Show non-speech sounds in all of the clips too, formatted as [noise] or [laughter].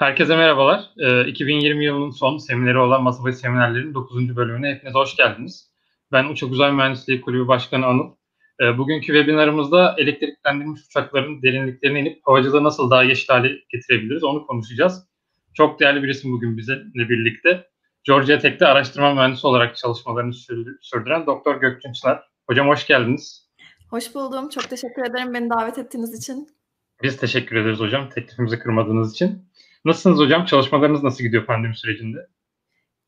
Herkese merhabalar. 2020 yılının son semineri olan Masa Başı Seminerlerin 9. bölümüne hepiniz hoş geldiniz. Ben Uçak Uzay Mühendisliği Kulübü Başkanı Anıl. Bugünkü webinarımızda elektriklendirilmiş uçakların derinliklerine inip havacılığı nasıl daha yeşil hale getirebiliriz onu konuşacağız. Çok değerli bir isim bugün bizimle birlikte. Georgia Tech'te araştırma mühendisi olarak çalışmalarını sürdüren Doktor Gökçün Çınar. Hocam hoş geldiniz. Hoş buldum. Çok teşekkür ederim beni davet ettiğiniz için. Biz teşekkür ederiz hocam teklifimizi kırmadığınız için. Nasılsınız hocam? Çalışmalarınız nasıl gidiyor pandemi sürecinde?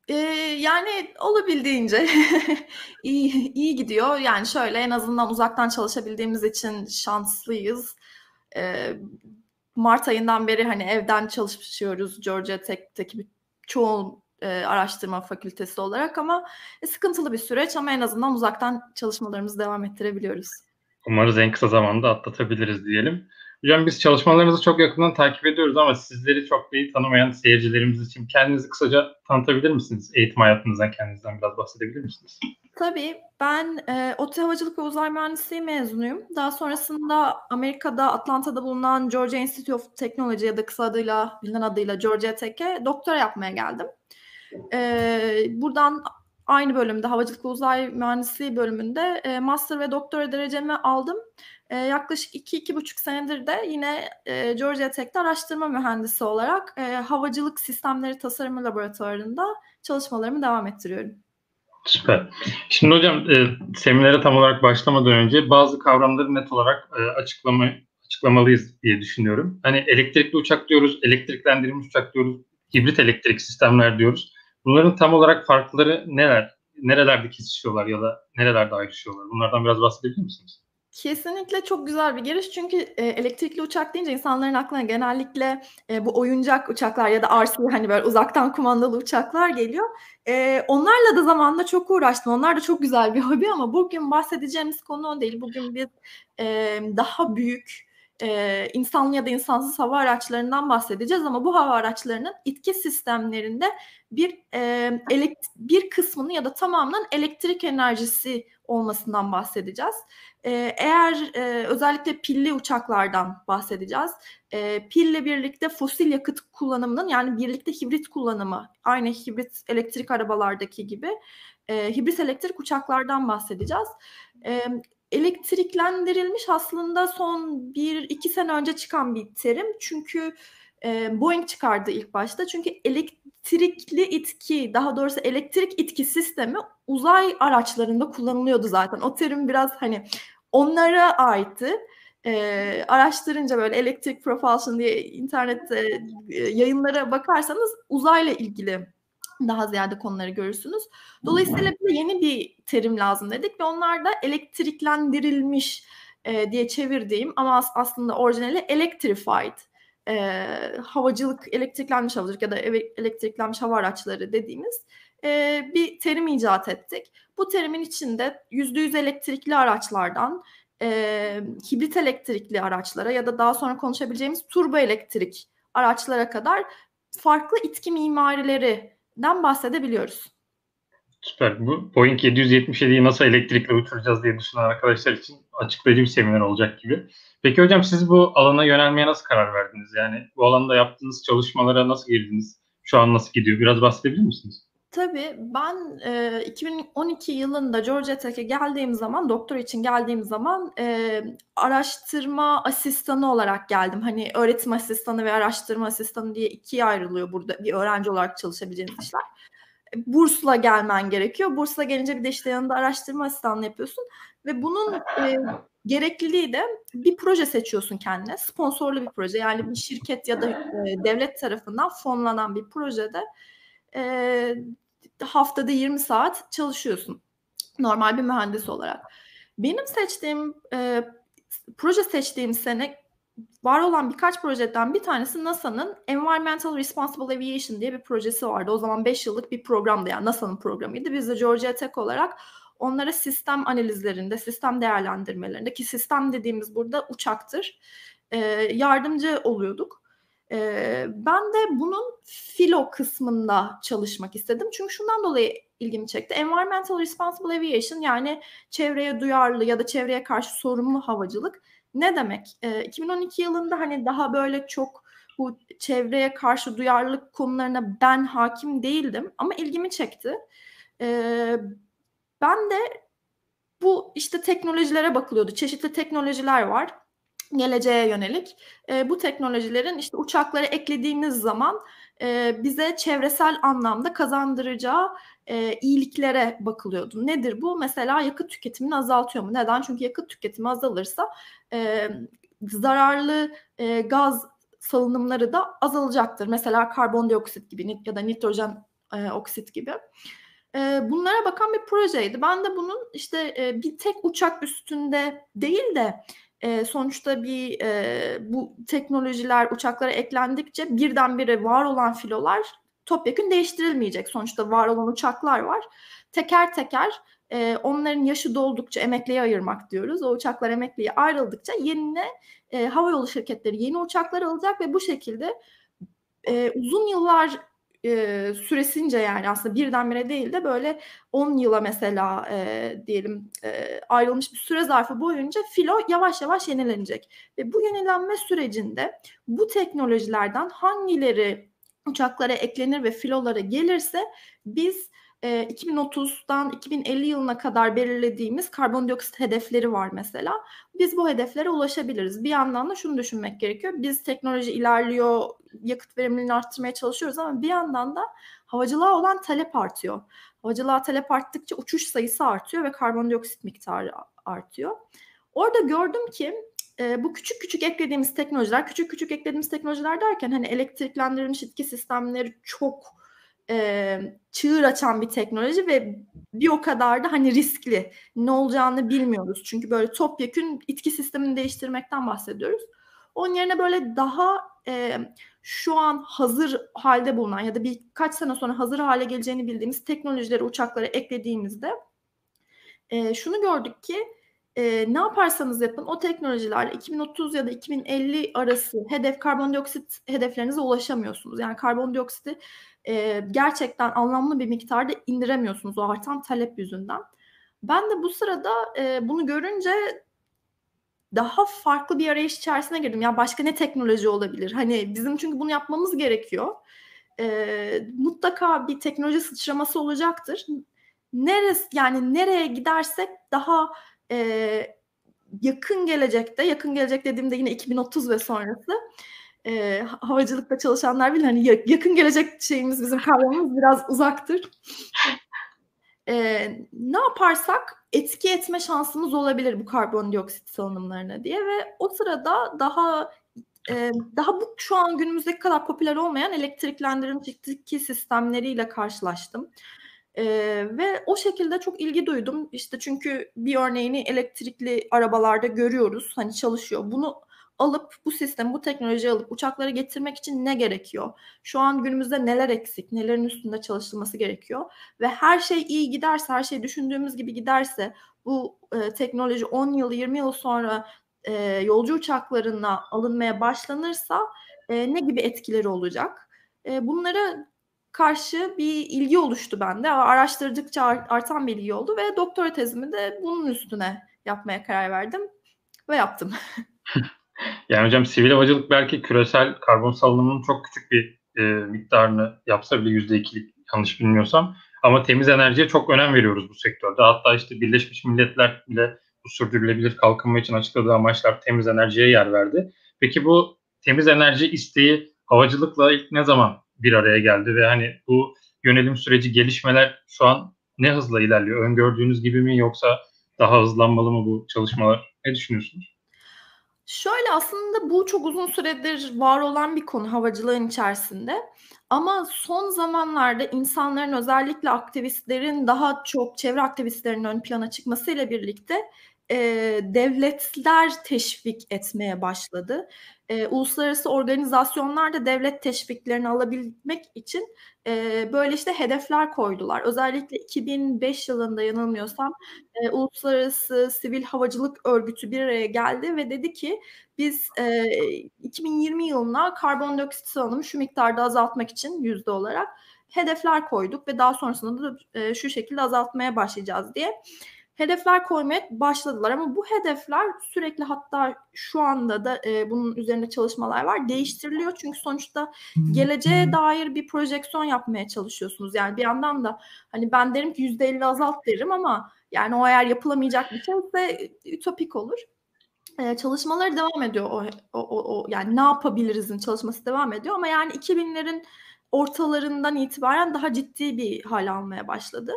Ee, yani olabildiğince [laughs] iyi, iyi gidiyor. Yani şöyle en azından uzaktan çalışabildiğimiz için şanslıyız. Ee, Mart ayından beri hani evden çalışıyoruz Georgia Tech'teki çoğu e, araştırma fakültesi olarak ama e, sıkıntılı bir süreç ama en azından uzaktan çalışmalarımızı devam ettirebiliyoruz. Umarız en kısa zamanda atlatabiliriz diyelim. Hocam biz çalışmalarınızı çok yakından takip ediyoruz ama sizleri çok iyi tanımayan seyircilerimiz için kendinizi kısaca tanıtabilir misiniz? Eğitim hayatınızdan kendinizden biraz bahsedebilir misiniz? Tabii. Ben e, ODTÜ Havacılık ve Uzay Mühendisliği mezunuyum. Daha sonrasında Amerika'da Atlanta'da bulunan Georgia Institute of Technology ya da kısa adıyla bilinen adıyla Georgia Tech'e doktora yapmaya geldim. E, buradan aynı bölümde Havacılık ve Uzay Mühendisliği bölümünde e, master ve doktora derecemi aldım. E, yaklaşık 2-2,5 senedir de yine e, Georgia Tech'te araştırma mühendisi olarak e, havacılık sistemleri tasarımı laboratuvarında çalışmalarımı devam ettiriyorum. Süper. Şimdi hocam e, seminere tam olarak başlamadan önce bazı kavramları net olarak e, açıklama açıklamalıyız diye düşünüyorum. Hani elektrikli uçak diyoruz, elektriklendirilmiş uçak diyoruz, hibrit elektrik sistemler diyoruz. Bunların tam olarak farkları neler? Nerelerde kesişiyorlar ya da nerelerde ayrışıyorlar? Bunlardan biraz bahsedebilir misiniz? Kesinlikle çok güzel bir giriş çünkü e, elektrikli uçak deyince insanların aklına genellikle e, bu oyuncak uçaklar ya da RC hani böyle uzaktan kumandalı uçaklar geliyor. E, onlarla da zamanında çok uğraştım. Onlar da çok güzel bir [laughs] hobi ama bugün bahsedeceğimiz konu o değil. Bugün biz e, daha büyük e, insanlı ya da insansız hava araçlarından bahsedeceğiz ama bu hava araçlarının itki sistemlerinde bir e, elekt- bir kısmını ya da tamamının elektrik enerjisi olmasından bahsedeceğiz. E, eğer e, özellikle pilli uçaklardan bahsedeceğiz. E, pille birlikte fosil yakıt kullanımının yani birlikte hibrit kullanımı aynı hibrit elektrik arabalardaki gibi e, hibrit elektrik uçaklardan bahsedeceğiz. E, elektriklendirilmiş aslında son bir iki sene önce çıkan bir terim. Çünkü e, Boeing çıkardı ilk başta. Çünkü elektrikli itki, daha doğrusu elektrik itki sistemi uzay araçlarında kullanılıyordu zaten. O terim biraz hani onlara aitti. E, araştırınca böyle elektrik propulsion diye internette e, yayınlara bakarsanız uzayla ilgili daha ziyade konuları görürsünüz. Dolayısıyla bize yeni bir terim lazım dedik ve onlar da elektriklendirilmiş e, diye çevirdiğim ama as- aslında orijinali electrified e, havacılık, elektriklenmiş havacılık ya da elektriklenmiş hava araçları dediğimiz e, bir terim icat ettik. Bu terimin içinde %100 elektrikli araçlardan e, hibrit elektrikli araçlara ya da daha sonra konuşabileceğimiz turbo elektrik araçlara kadar farklı itki mimarilerinden bahsedebiliyoruz. Süper. Bu Boeing 777'yi nasıl elektrikle uçuracağız diye düşünen arkadaşlar için açıklayıcı bir seminer olacak gibi. Peki hocam siz bu alana yönelmeye nasıl karar verdiniz? Yani bu alanda yaptığınız çalışmalara nasıl girdiniz? Şu an nasıl gidiyor? Biraz bahsedebilir misiniz? Tabii ben e, 2012 yılında Georgia Tech'e geldiğim zaman, doktor için geldiğim zaman e, araştırma asistanı olarak geldim. Hani öğretim asistanı ve araştırma asistanı diye ikiye ayrılıyor burada bir öğrenci olarak çalışabileceğiniz işler. Bursla gelmen gerekiyor. Bursla gelince bir de işte yanında araştırma asistanlığı yapıyorsun. Ve bunun e, gerekliliği de bir proje seçiyorsun kendine. Sponsorlu bir proje. Yani bir şirket ya da e, devlet tarafından fonlanan bir projede e, haftada 20 saat çalışıyorsun. Normal bir mühendis olarak. Benim seçtiğim e, proje seçtiğim sene var olan birkaç projeden bir tanesi NASA'nın Environmental Responsible Aviation diye bir projesi vardı. O zaman 5 yıllık bir programdı yani NASA'nın programıydı. Biz de Georgia Tech olarak onlara sistem analizlerinde, sistem değerlendirmelerinde ki sistem dediğimiz burada uçaktır. E, yardımcı oluyorduk. E, ben de bunun filo kısmında çalışmak istedim. Çünkü şundan dolayı ilgimi çekti. Environmental Responsible Aviation yani çevreye duyarlı ya da çevreye karşı sorumlu havacılık ne demek? E, 2012 yılında hani daha böyle çok bu çevreye karşı duyarlılık konularına ben hakim değildim ama ilgimi çekti. Eee, ben de bu işte teknolojilere bakılıyordu. Çeşitli teknolojiler var geleceğe yönelik. Eee, bu teknolojilerin işte uçaklara eklediğimiz zaman eee, bize çevresel anlamda kazandıracağı eee, iyiliklere bakılıyordu. Nedir bu? Mesela yakıt tüketimini azaltıyor mu? Neden? Çünkü yakıt tüketimi azalırsa eee, zararlı eee, gaz salınımları da azalacaktır. Mesela karbondioksit gibi ya da nitrojen eee, oksit gibi. Eee, bunlara bakan bir projeydi. Ben de bunun işte eee, bir tek uçak üstünde değil de eee, sonuçta bir eee, bu teknolojiler uçaklara eklendikçe birdenbire var olan filolar topyekün değiştirilmeyecek. Sonuçta var olan uçaklar var. Teker teker eee, onların yaşı doldukça emekliye ayırmak diyoruz. O uçaklar emekliye ayrıldıkça yenine eee, havayolu şirketleri yeni uçaklar alacak ve bu şekilde eee, uzun yıllar eee, süresince yani aslında birdenbire değil de böyle 10 yıla mesela eee, diyelim eee, ayrılmış bir süre zarfı boyunca filo yavaş yavaş yenilenecek. Ve bu yenilenme sürecinde bu teknolojilerden hangileri uçaklara eklenir ve filolara gelirse biz eee, 2030'dan 2050 yılına kadar belirlediğimiz karbondioksit hedefleri var mesela. Biz bu hedeflere ulaşabiliriz. Bir yandan da şunu düşünmek gerekiyor. Biz teknoloji ilerliyor, yakıt verimliliğini arttırmaya çalışıyoruz ama bir yandan da havacılığa olan talep artıyor. Havacılığa talep arttıkça uçuş sayısı artıyor ve karbondioksit miktarı artıyor. Orada gördüm ki e, bu küçük küçük eklediğimiz teknolojiler, küçük küçük eklediğimiz teknolojiler derken hani elektriklendirilmiş itki sistemleri çok e, çığır açan bir teknoloji ve bir o kadar da hani riskli. Ne olacağını bilmiyoruz. Çünkü böyle topyekün itki sistemini değiştirmekten bahsediyoruz. Onun yerine böyle daha e, şu an hazır halde bulunan ya da birkaç sene sonra hazır hale geleceğini bildiğimiz teknolojileri uçaklara eklediğimizde e, şunu gördük ki e, ne yaparsanız yapın o teknolojilerle 2030 ya da 2050 arası hedef karbondioksit hedeflerinize ulaşamıyorsunuz. Yani karbondioksiti e, gerçekten anlamlı bir miktarda indiremiyorsunuz o artan talep yüzünden. Ben de bu sırada e, bunu görünce daha farklı bir arayış içerisine girdim. Ya başka ne teknoloji olabilir? Hani bizim çünkü bunu yapmamız gerekiyor. E, mutlaka bir teknoloji sıçraması olacaktır. Neresi yani nereye gidersek daha e, yakın gelecekte, yakın gelecek dediğimde yine 2030 ve sonrası e, havacılıkta çalışanlar bilir hani yakın gelecek şeyimiz bizim kavramımız biraz uzaktır. E, ne yaparsak etki etme şansımız olabilir bu karbondioksit salınımlarına diye ve o sırada daha e, daha bu şu an günümüzdeki kadar popüler olmayan elektriklendirilmiş sistemleriyle karşılaştım. Ee, ve o şekilde çok ilgi duydum. İşte çünkü bir örneğini elektrikli arabalarda görüyoruz. Hani çalışıyor. Bunu alıp bu sistem, bu teknolojiyi alıp uçaklara getirmek için ne gerekiyor? Şu an günümüzde neler eksik, nelerin üstünde çalışılması gerekiyor? Ve her şey iyi giderse, her şey düşündüğümüz gibi giderse bu e, teknoloji 10 yıl, 20 yıl sonra e, yolcu uçaklarına alınmaya başlanırsa e, ne gibi etkileri olacak? E, bunları karşı bir ilgi oluştu bende. Araştırdıkça artan bir ilgi oldu ve doktora tezimi de bunun üstüne yapmaya karar verdim ve yaptım. [laughs] Yani hocam sivil havacılık belki küresel karbon salınımının çok küçük bir e, miktarını yapsa bile yüzde ikilik yanlış bilmiyorsam ama temiz enerjiye çok önem veriyoruz bu sektörde. Hatta işte Birleşmiş Milletler bile bu sürdürülebilir kalkınma için açıkladığı amaçlar temiz enerjiye yer verdi. Peki bu temiz enerji isteği havacılıkla ilk ne zaman bir araya geldi ve hani bu yönelim süreci gelişmeler şu an ne hızla ilerliyor? Öngördüğünüz gibi mi yoksa daha hızlanmalı mı bu çalışmalar? Ne düşünüyorsunuz? Şöyle aslında bu çok uzun süredir var olan bir konu havacılığın içerisinde. Ama son zamanlarda insanların özellikle aktivistlerin daha çok çevre aktivistlerinin ön plana çıkmasıyla birlikte e, devletler teşvik etmeye başladı. E, uluslararası organizasyonlar da devlet teşviklerini alabilmek için e, böyle işte hedefler koydular. Özellikle 2005 yılında yanılmıyorsam e, Uluslararası Sivil Havacılık Örgütü bir araya geldi ve dedi ki biz e, 2020 yılına karbondioksit salınımı şu miktarda azaltmak için yüzde olarak hedefler koyduk ve daha sonrasında da e, şu şekilde azaltmaya başlayacağız diye. Hedefler koymaya başladılar ama bu hedefler sürekli hatta şu anda da e, bunun üzerinde çalışmalar var. Değiştiriliyor çünkü sonuçta geleceğe dair bir projeksiyon yapmaya çalışıyorsunuz. Yani bir yandan da hani ben derim ki yüzde elli azalt derim ama yani o eğer yapılamayacak bir şeyse ütopik olur. E, çalışmaları devam ediyor. O, o, o yani ne yapabilirizin çalışması devam ediyor ama yani 2000'lerin ortalarından itibaren daha ciddi bir hal almaya başladı.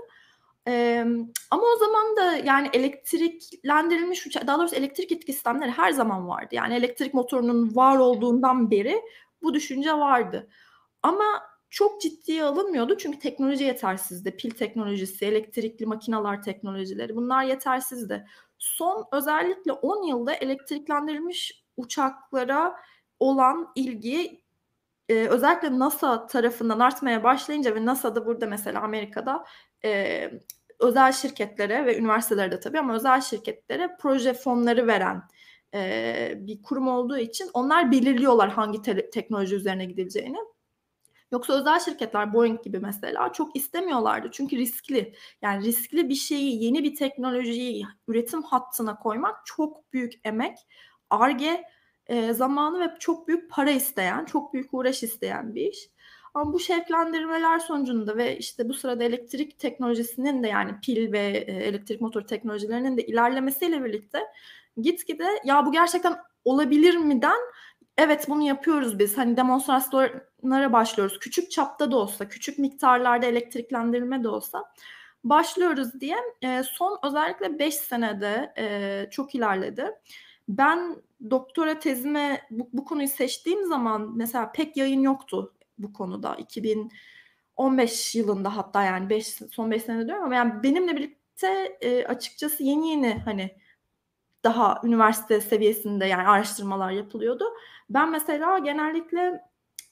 Ee, ama o zaman da yani elektriklendirilmiş uçak, daha doğrusu elektrik etki sistemleri her zaman vardı. Yani elektrik motorunun var olduğundan beri bu düşünce vardı. Ama çok ciddiye alınmıyordu çünkü teknoloji yetersizdi. Pil teknolojisi, elektrikli makinalar teknolojileri bunlar yetersizdi. Son özellikle 10 yılda elektriklendirilmiş uçaklara olan ilgi e, özellikle NASA tarafından artmaya başlayınca ve NASA da burada mesela Amerika'da e, özel şirketlere ve üniversitelere de tabii ama özel şirketlere proje fonları veren e, bir kurum olduğu için onlar belirliyorlar hangi te- teknoloji üzerine gidileceğini. Yoksa özel şirketler Boeing gibi mesela çok istemiyorlardı. Çünkü riskli. Yani riskli bir şeyi, yeni bir teknolojiyi üretim hattına koymak çok büyük emek, arge e, zamanı ve çok büyük para isteyen, çok büyük uğraş isteyen bir iş. Ama bu şevklendirmeler sonucunda ve işte bu sırada elektrik teknolojisinin de yani pil ve e, elektrik motor teknolojilerinin de ilerlemesiyle birlikte gitgide ya bu gerçekten olabilir mi'den evet bunu yapıyoruz biz. Hani demonstrasyonlara başlıyoruz. Küçük çapta da olsa, küçük miktarlarda elektriklendirme de olsa başlıyoruz diye e, son özellikle 5 senede e, çok ilerledi. Ben doktora tezime bu, bu konuyu seçtiğim zaman mesela pek yayın yoktu bu konuda. 2015 yılında hatta yani 5 son 5 sene diyorum ama yani benimle birlikte e, açıkçası yeni yeni hani daha üniversite seviyesinde yani araştırmalar yapılıyordu. Ben mesela genellikle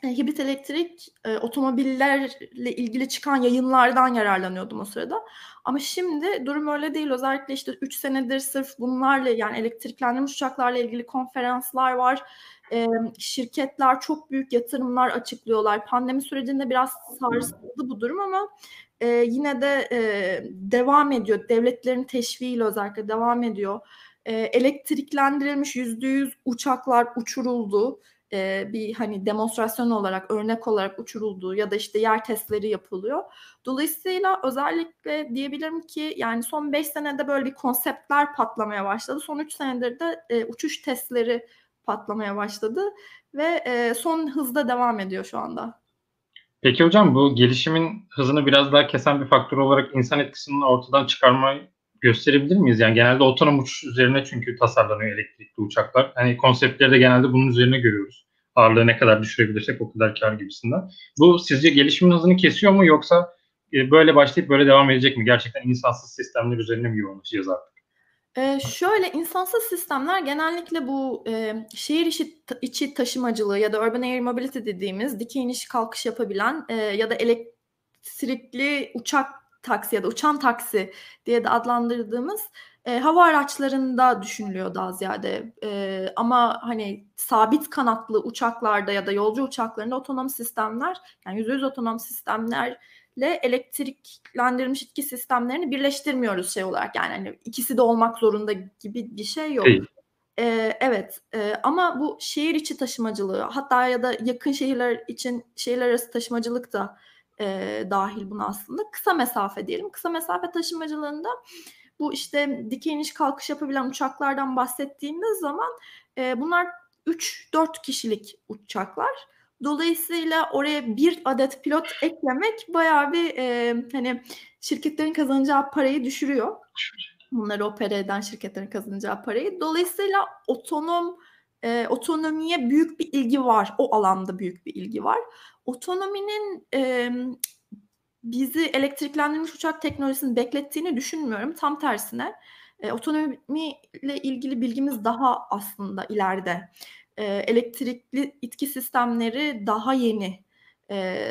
e, hibrit elektrik e, otomobillerle ilgili çıkan yayınlardan yararlanıyordum o sırada. Ama şimdi durum öyle değil. Özellikle işte 3 senedir sırf bunlarla yani elektriklendirilmiş uçaklarla ilgili konferanslar var. E, şirketler çok büyük yatırımlar açıklıyorlar. Pandemi sürecinde biraz sarsıldı bu durum ama e, yine de e, devam ediyor. Devletlerin teşviğiyle özellikle devam ediyor. E, elektriklendirilmiş yüzde yüz uçaklar uçuruldu e, bir hani demonstrasyon olarak örnek olarak uçurulduğu ya da işte yer testleri yapılıyor. Dolayısıyla özellikle diyebilirim ki yani son 5 senede böyle bir konseptler patlamaya başladı. Son 3 senedir de e, uçuş testleri patlamaya başladı ve e, son hızda devam ediyor şu anda. Peki hocam bu gelişimin hızını biraz daha kesen bir faktör olarak insan etkisini ortadan çıkarmayı gösterebilir miyiz? Yani genelde otonom uçuş üzerine çünkü tasarlanıyor elektrikli uçaklar. Hani konseptleri de genelde bunun üzerine görüyoruz. Ağırlığı ne kadar düşürebilirsek o kadar kar gibisinden. Bu sizce gelişimin hızını kesiyor mu yoksa e, böyle başlayıp böyle devam edecek mi? Gerçekten insansız sistemler üzerine mi yoğunlaşacağız artık? Ee, şöyle insansız sistemler genellikle bu e, şehir içi, içi taşımacılığı ya da urban air mobility dediğimiz dikey iniş kalkış yapabilen e, ya da elektrikli uçak taksi ya da uçan taksi diye de adlandırdığımız e, hava araçlarında düşünülüyor daha ziyade. E, ama hani sabit kanatlı uçaklarda ya da yolcu uçaklarında otonom sistemler yani %100 otonom sistemlerle elektriklendirilmiş itki sistemlerini birleştirmiyoruz şey olarak. Yani hani ikisi de olmak zorunda gibi bir şey yok. Değil. Ee, evet e, ama bu şehir içi taşımacılığı hatta ya da yakın şehirler için şehirler arası taşımacılık da e, dahil buna aslında. Kısa mesafe diyelim. Kısa mesafe taşımacılığında bu işte dikey iniş kalkış yapabilen uçaklardan bahsettiğimiz zaman e, bunlar 3-4 kişilik uçaklar. Dolayısıyla oraya bir adet pilot eklemek bayağı bir e, hani şirketlerin kazanacağı parayı düşürüyor. Bunları opere eden şirketlerin kazanacağı parayı. Dolayısıyla otonom e, otonomiye büyük bir ilgi var. O alanda büyük bir ilgi var. Otonominin e, bizi elektriklendirilmiş uçak teknolojisini beklettiğini düşünmüyorum. Tam tersine e, otonomiyle ilgili bilgimiz daha aslında ileride. E, elektrikli itki sistemleri daha yeni. E,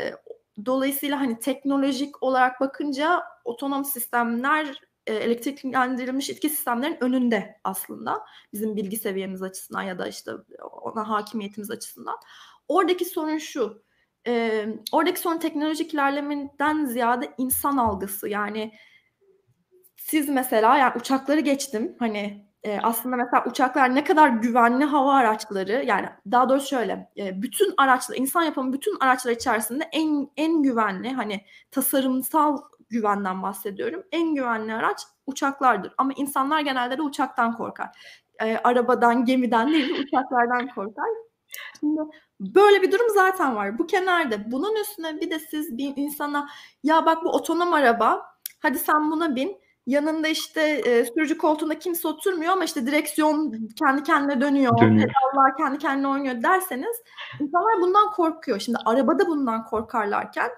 dolayısıyla hani teknolojik olarak bakınca otonom sistemler e, elektriklendirilmiş itki sistemlerin önünde aslında bizim bilgi seviyemiz açısından ya da işte ona hakimiyetimiz açısından. Oradaki sorun şu e, oradaki sorun teknolojik ilerlemeden ziyade insan algısı yani siz mesela yani uçakları geçtim. Hani e, aslında mesela uçaklar ne kadar güvenli hava araçları yani daha doğrusu şöyle e, bütün araçlar insan yapımı bütün araçlar içerisinde en en güvenli hani tasarımsal güvenden bahsediyorum. En güvenli araç uçaklardır. Ama insanlar genelde de uçaktan korkar. E, arabadan, gemiden değil uçaklardan korkar. Şimdi böyle bir durum zaten var. Bu kenarda. Bunun üstüne bir de siz bir insana ya bak bu otonom araba hadi sen buna bin yanında işte e, sürücü koltuğunda kimse oturmuyor ama işte direksiyon kendi kendine dönüyor, dönüyor. pedallar kendi kendine oynuyor derseniz insanlar bundan korkuyor. Şimdi arabada bundan korkarlarken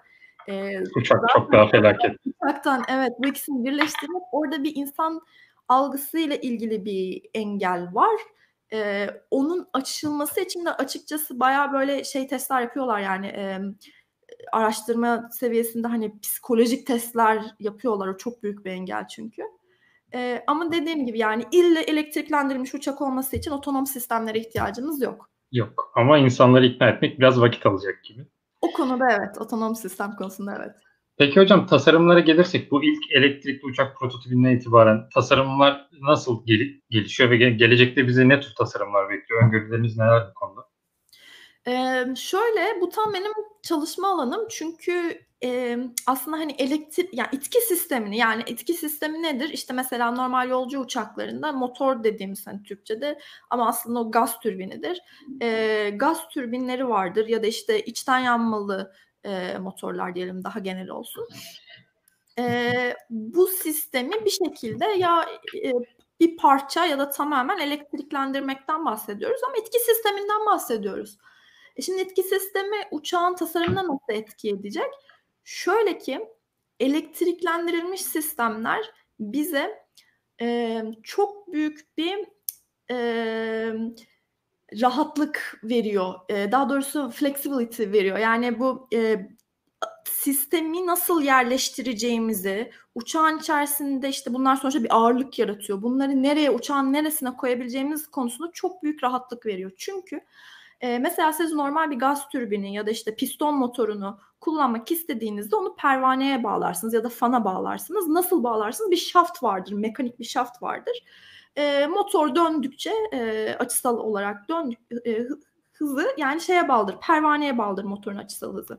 e, uçak çok daha felaket. Uçaktan evet bu ikisini birleştirmek orada bir insan algısıyla ilgili bir engel var. Ee, onun açılması için de açıkçası baya böyle şey testler yapıyorlar yani e, araştırma seviyesinde hani psikolojik testler yapıyorlar. O çok büyük bir engel çünkü. Ee, ama dediğim gibi yani ille elektriklendirilmiş uçak olması için otonom sistemlere ihtiyacımız yok. Yok ama insanları ikna etmek biraz vakit alacak gibi. O konuda evet. Otonom sistem konusunda evet. Peki hocam tasarımlara gelirsek bu ilk elektrikli uçak prototipinden itibaren tasarımlar nasıl gel- gelişiyor ve gelecekte bize ne tür tasarımlar bekliyor? Öngörüleriniz neler bu konuda? Ee, şöyle bu tam benim çalışma alanım çünkü e, aslında hani elektrik yani itki sistemini yani itki sistemi nedir? İşte mesela normal yolcu uçaklarında motor dediğimiz hani Türkçe'de ama aslında o gaz türbinidir. E, gaz türbinleri vardır ya da işte içten yanmalı e, motorlar diyelim daha genel olsun. E, bu sistemi bir şekilde ya e, bir parça ya da tamamen elektriklendirmekten bahsediyoruz ama etki sisteminden bahsediyoruz. E şimdi etki sistemi uçağın tasarımına nasıl etki edecek? Şöyle ki elektriklendirilmiş sistemler bize e, çok büyük bir e, rahatlık veriyor. E, daha doğrusu flexibility veriyor. Yani bu e, sistemi nasıl yerleştireceğimizi, uçağın içerisinde işte bunlar sonuçta bir ağırlık yaratıyor. Bunları nereye, uçağın neresine koyabileceğimiz konusunda çok büyük rahatlık veriyor. Çünkü e, mesela siz normal bir gaz türbini ya da işte piston motorunu kullanmak istediğinizde onu pervaneye bağlarsınız ya da fana bağlarsınız. Nasıl bağlarsınız? Bir şaft vardır, mekanik bir şaft vardır. E, motor döndükçe e, açısal olarak dön e, hızı yani şeye bağlıdır, pervaneye bağlıdır motorun açısal hızı.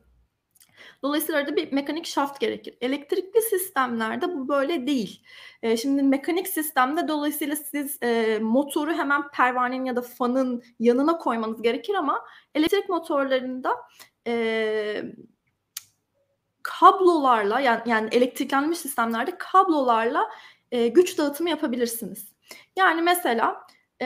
Dolayısıyla arada bir mekanik şaft gerekir. Elektrikli sistemlerde bu böyle değil. E, şimdi mekanik sistemde dolayısıyla siz e, motoru hemen pervanenin ya da fanın yanına koymanız gerekir ama elektrik motorlarında e, kablolarla yani, yani elektriklenmiş sistemlerde kablolarla e, güç dağıtımı yapabilirsiniz. Yani mesela e,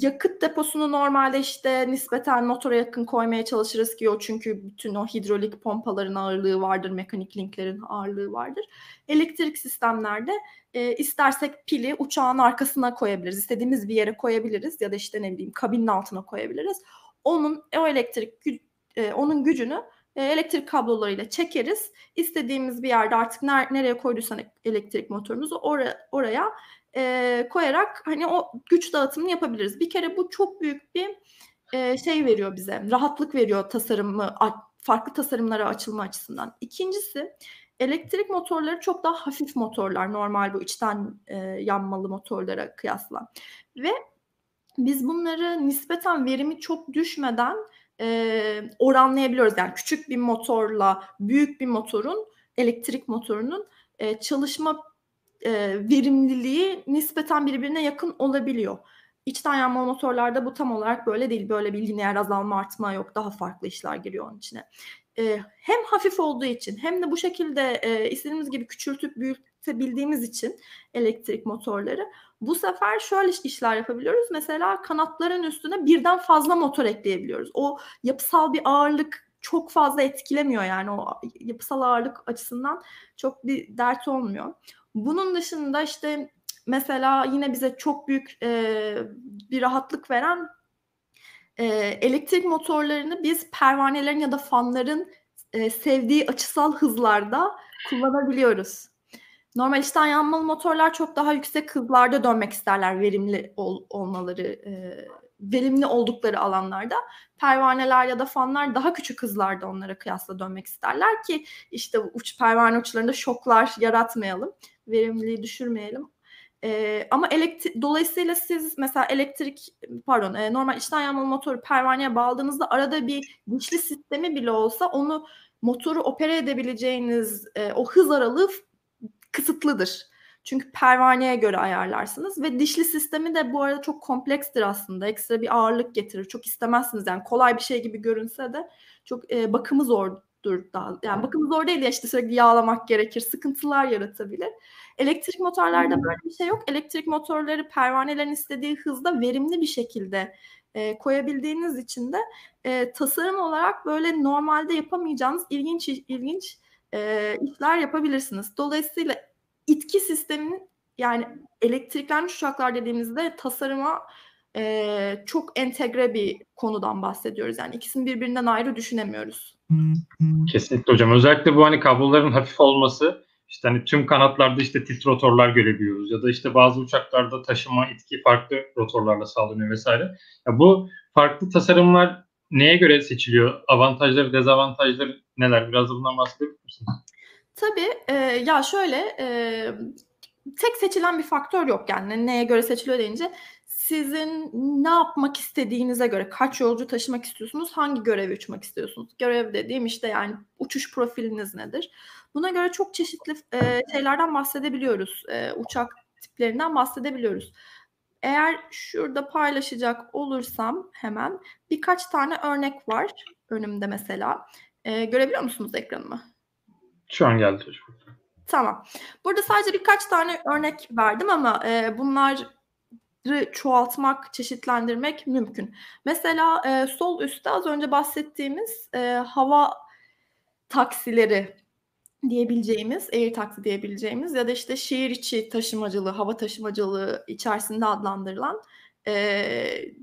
yakıt deposunu normalde işte nispeten motora yakın koymaya çalışırız ki o çünkü bütün o hidrolik pompaların ağırlığı vardır, mekanik linklerin ağırlığı vardır. Elektrik sistemlerde e, istersek pili uçağın arkasına koyabiliriz, istediğimiz bir yere koyabiliriz ya da işte ne bileyim kabinin altına koyabiliriz. Onun o elektrik e, onun gücünü e, elektrik kablolarıyla çekeriz. İstediğimiz bir yerde artık ner- nereye koyduysan elektrik motorumuzu oraya, oraya e, koyarak hani o güç dağıtımını yapabiliriz. Bir kere bu çok büyük bir e, şey veriyor bize. Rahatlık veriyor tasarımı farklı tasarımlara açılma açısından. İkincisi elektrik motorları çok daha hafif motorlar normal bu içten e, yanmalı motorlara kıyasla. Ve biz bunları nispeten verimi çok düşmeden e, oranlayabiliyoruz. Yani küçük bir motorla büyük bir motorun elektrik motorunun e, çalışma e, verimliliği nispeten birbirine yakın olabiliyor. İçten yanmalı motorlarda bu tam olarak böyle değil. Böyle bir lineer azalma artma yok. Daha farklı işler giriyor onun içine. E, hem hafif olduğu için hem de bu şekilde e, istediğimiz gibi küçültüp büyütebildiğimiz için elektrik motorları bu sefer şöyle işler yapabiliyoruz. Mesela kanatların üstüne birden fazla motor ekleyebiliyoruz. O yapısal bir ağırlık çok fazla etkilemiyor yani o yapısal ağırlık açısından çok bir dert olmuyor. Bunun dışında işte mesela yine bize çok büyük e, bir rahatlık veren e, elektrik motorlarını biz pervanelerin ya da fanların e, sevdiği açısal hızlarda kullanabiliyoruz. Normal içten yanmalı motorlar çok daha yüksek hızlarda dönmek isterler verimli ol, olmaları e, verimli oldukları alanlarda pervaneler ya da fanlar daha küçük hızlarda onlara kıyasla dönmek isterler ki işte uç pervane uçlarında şoklar yaratmayalım, verimliliği düşürmeyelim. Ee, ama elektrik dolayısıyla siz mesela elektrik pardon e, normal içten yanmalı motoru pervaneye bağladığınızda arada bir güçlü sistemi bile olsa onu motoru opere edebileceğiniz e, o hız aralığı kısıtlıdır. Çünkü pervaneye göre ayarlarsınız ve dişli sistemi de bu arada çok komplekstir aslında. Ekstra bir ağırlık getirir. Çok istemezsiniz yani kolay bir şey gibi görünse de çok e, bakımı zordur daha. Yani bakımı zor değil ya işte sürekli yağlamak gerekir. Sıkıntılar yaratabilir. Elektrik motorlarda böyle bir şey yok. Elektrik motorları pervanelerin istediği hızda verimli bir şekilde e, koyabildiğiniz için de e, tasarım olarak böyle normalde yapamayacağınız ilginç ilginç e, işler yapabilirsiniz. Dolayısıyla itki sisteminin yani elektriklenmiş uçaklar dediğimizde tasarıma e, çok entegre bir konudan bahsediyoruz. Yani ikisini birbirinden ayrı düşünemiyoruz. Kesinlikle hocam. Özellikle bu hani kabloların hafif olması işte hani tüm kanatlarda işte tilt rotorlar görebiliyoruz ya da işte bazı uçaklarda taşıma itki farklı rotorlarla sağlanıyor vesaire. Ya bu farklı tasarımlar neye göre seçiliyor? Avantajları, dezavantajları neler? Biraz da bundan bahsedebilir misiniz? Tabii. E, ya şöyle e, tek seçilen bir faktör yok yani neye göre seçiliyor deyince sizin ne yapmak istediğinize göre kaç yolcu taşımak istiyorsunuz, hangi görevi uçmak istiyorsunuz? Görev dediğim işte yani uçuş profiliniz nedir? Buna göre çok çeşitli e, şeylerden bahsedebiliyoruz. E, uçak tiplerinden bahsedebiliyoruz. Eğer şurada paylaşacak olursam hemen birkaç tane örnek var önümde mesela. E, görebiliyor musunuz ekranımı? Şu an geldi hocam. Tamam. Burada sadece birkaç tane örnek verdim ama e, bunlar çoğaltmak, çeşitlendirmek mümkün. Mesela e, sol üstte az önce bahsettiğimiz e, hava taksileri diyebileceğimiz, air taksi diyebileceğimiz ya da işte şehir içi taşımacılığı, hava taşımacılığı içerisinde adlandırılan e,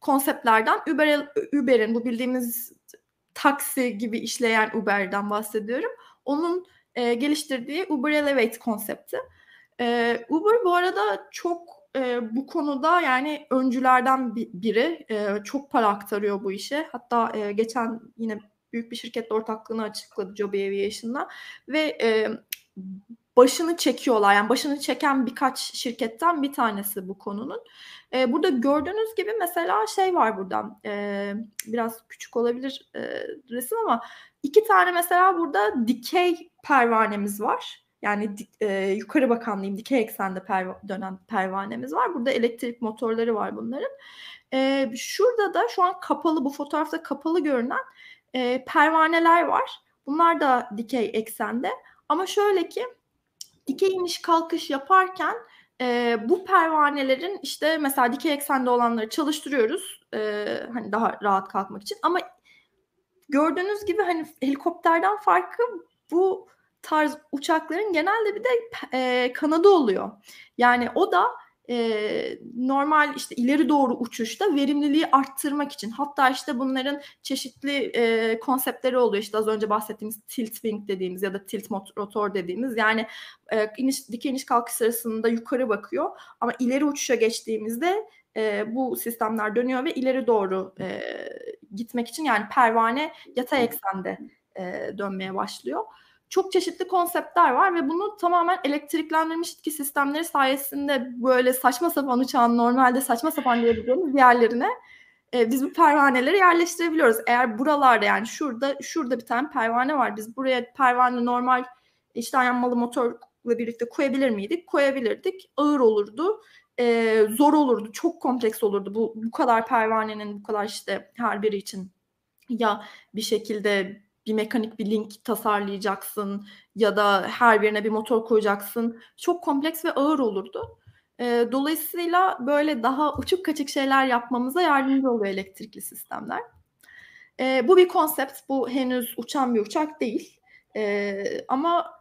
konseptlerden Uber, Uber'in bu bildiğimiz taksi gibi işleyen Uber'den bahsediyorum. Onun e, geliştirdiği Uber Elevate konsepti. E, Uber bu arada çok e, bu konuda yani öncülerden biri. E, çok para aktarıyor bu işe. Hatta e, geçen yine büyük bir şirketle ortaklığını açıkladı Joby Aviation'la ve e, başını çekiyorlar. Yani başını çeken birkaç şirketten bir tanesi bu konunun. E, burada gördüğünüz gibi mesela şey var buradan. E, biraz küçük olabilir e, resim ama iki tane mesela burada dikey pervanemiz var. Yani e, yukarı bakan diyeyim dikey eksende per, dönen pervanemiz var. Burada elektrik motorları var bunların. E, şurada da şu an kapalı bu fotoğrafta kapalı görünen e, pervaneler var. Bunlar da dikey eksende. Ama şöyle ki dikey iniş kalkış yaparken e, bu pervanelerin işte mesela dikey eksende olanları çalıştırıyoruz. E, hani daha rahat kalkmak için. Ama gördüğünüz gibi hani helikopterden farkı bu tarz uçakların genelde bir de e, kanadı oluyor. Yani o da e, normal işte ileri doğru uçuşta verimliliği arttırmak için. Hatta işte bunların çeşitli e, konseptleri oluyor. İşte az önce bahsettiğimiz tilt wing dediğimiz ya da tilt rotor dediğimiz. Yani e, iniş, dikey iniş kalkış sırasında yukarı bakıyor ama ileri uçuşa geçtiğimizde e, bu sistemler dönüyor ve ileri doğru e, gitmek için yani pervane yatay eksende e, dönmeye başlıyor çok çeşitli konseptler var ve bunu tamamen elektriklendirilmiş itki sistemleri sayesinde böyle saçma sapan uçağın normalde saçma sapan diyebileceğimiz yerlerine e, biz bu pervaneleri yerleştirebiliyoruz. Eğer buralarda yani şurada şurada bir tane pervane var. Biz buraya pervane normal içten yanmalı motorla birlikte koyabilir miydik? Koyabilirdik. Ağır olurdu. E, zor olurdu. Çok kompleks olurdu. Bu bu kadar pervanenin bu kadar işte her biri için ya bir şekilde bir mekanik bir link tasarlayacaksın ya da her birine bir motor koyacaksın. Çok kompleks ve ağır olurdu. E, dolayısıyla böyle daha uçuk kaçık şeyler yapmamıza yardımcı oluyor elektrikli sistemler. E, bu bir konsept. Bu henüz uçan bir uçak değil. E, ama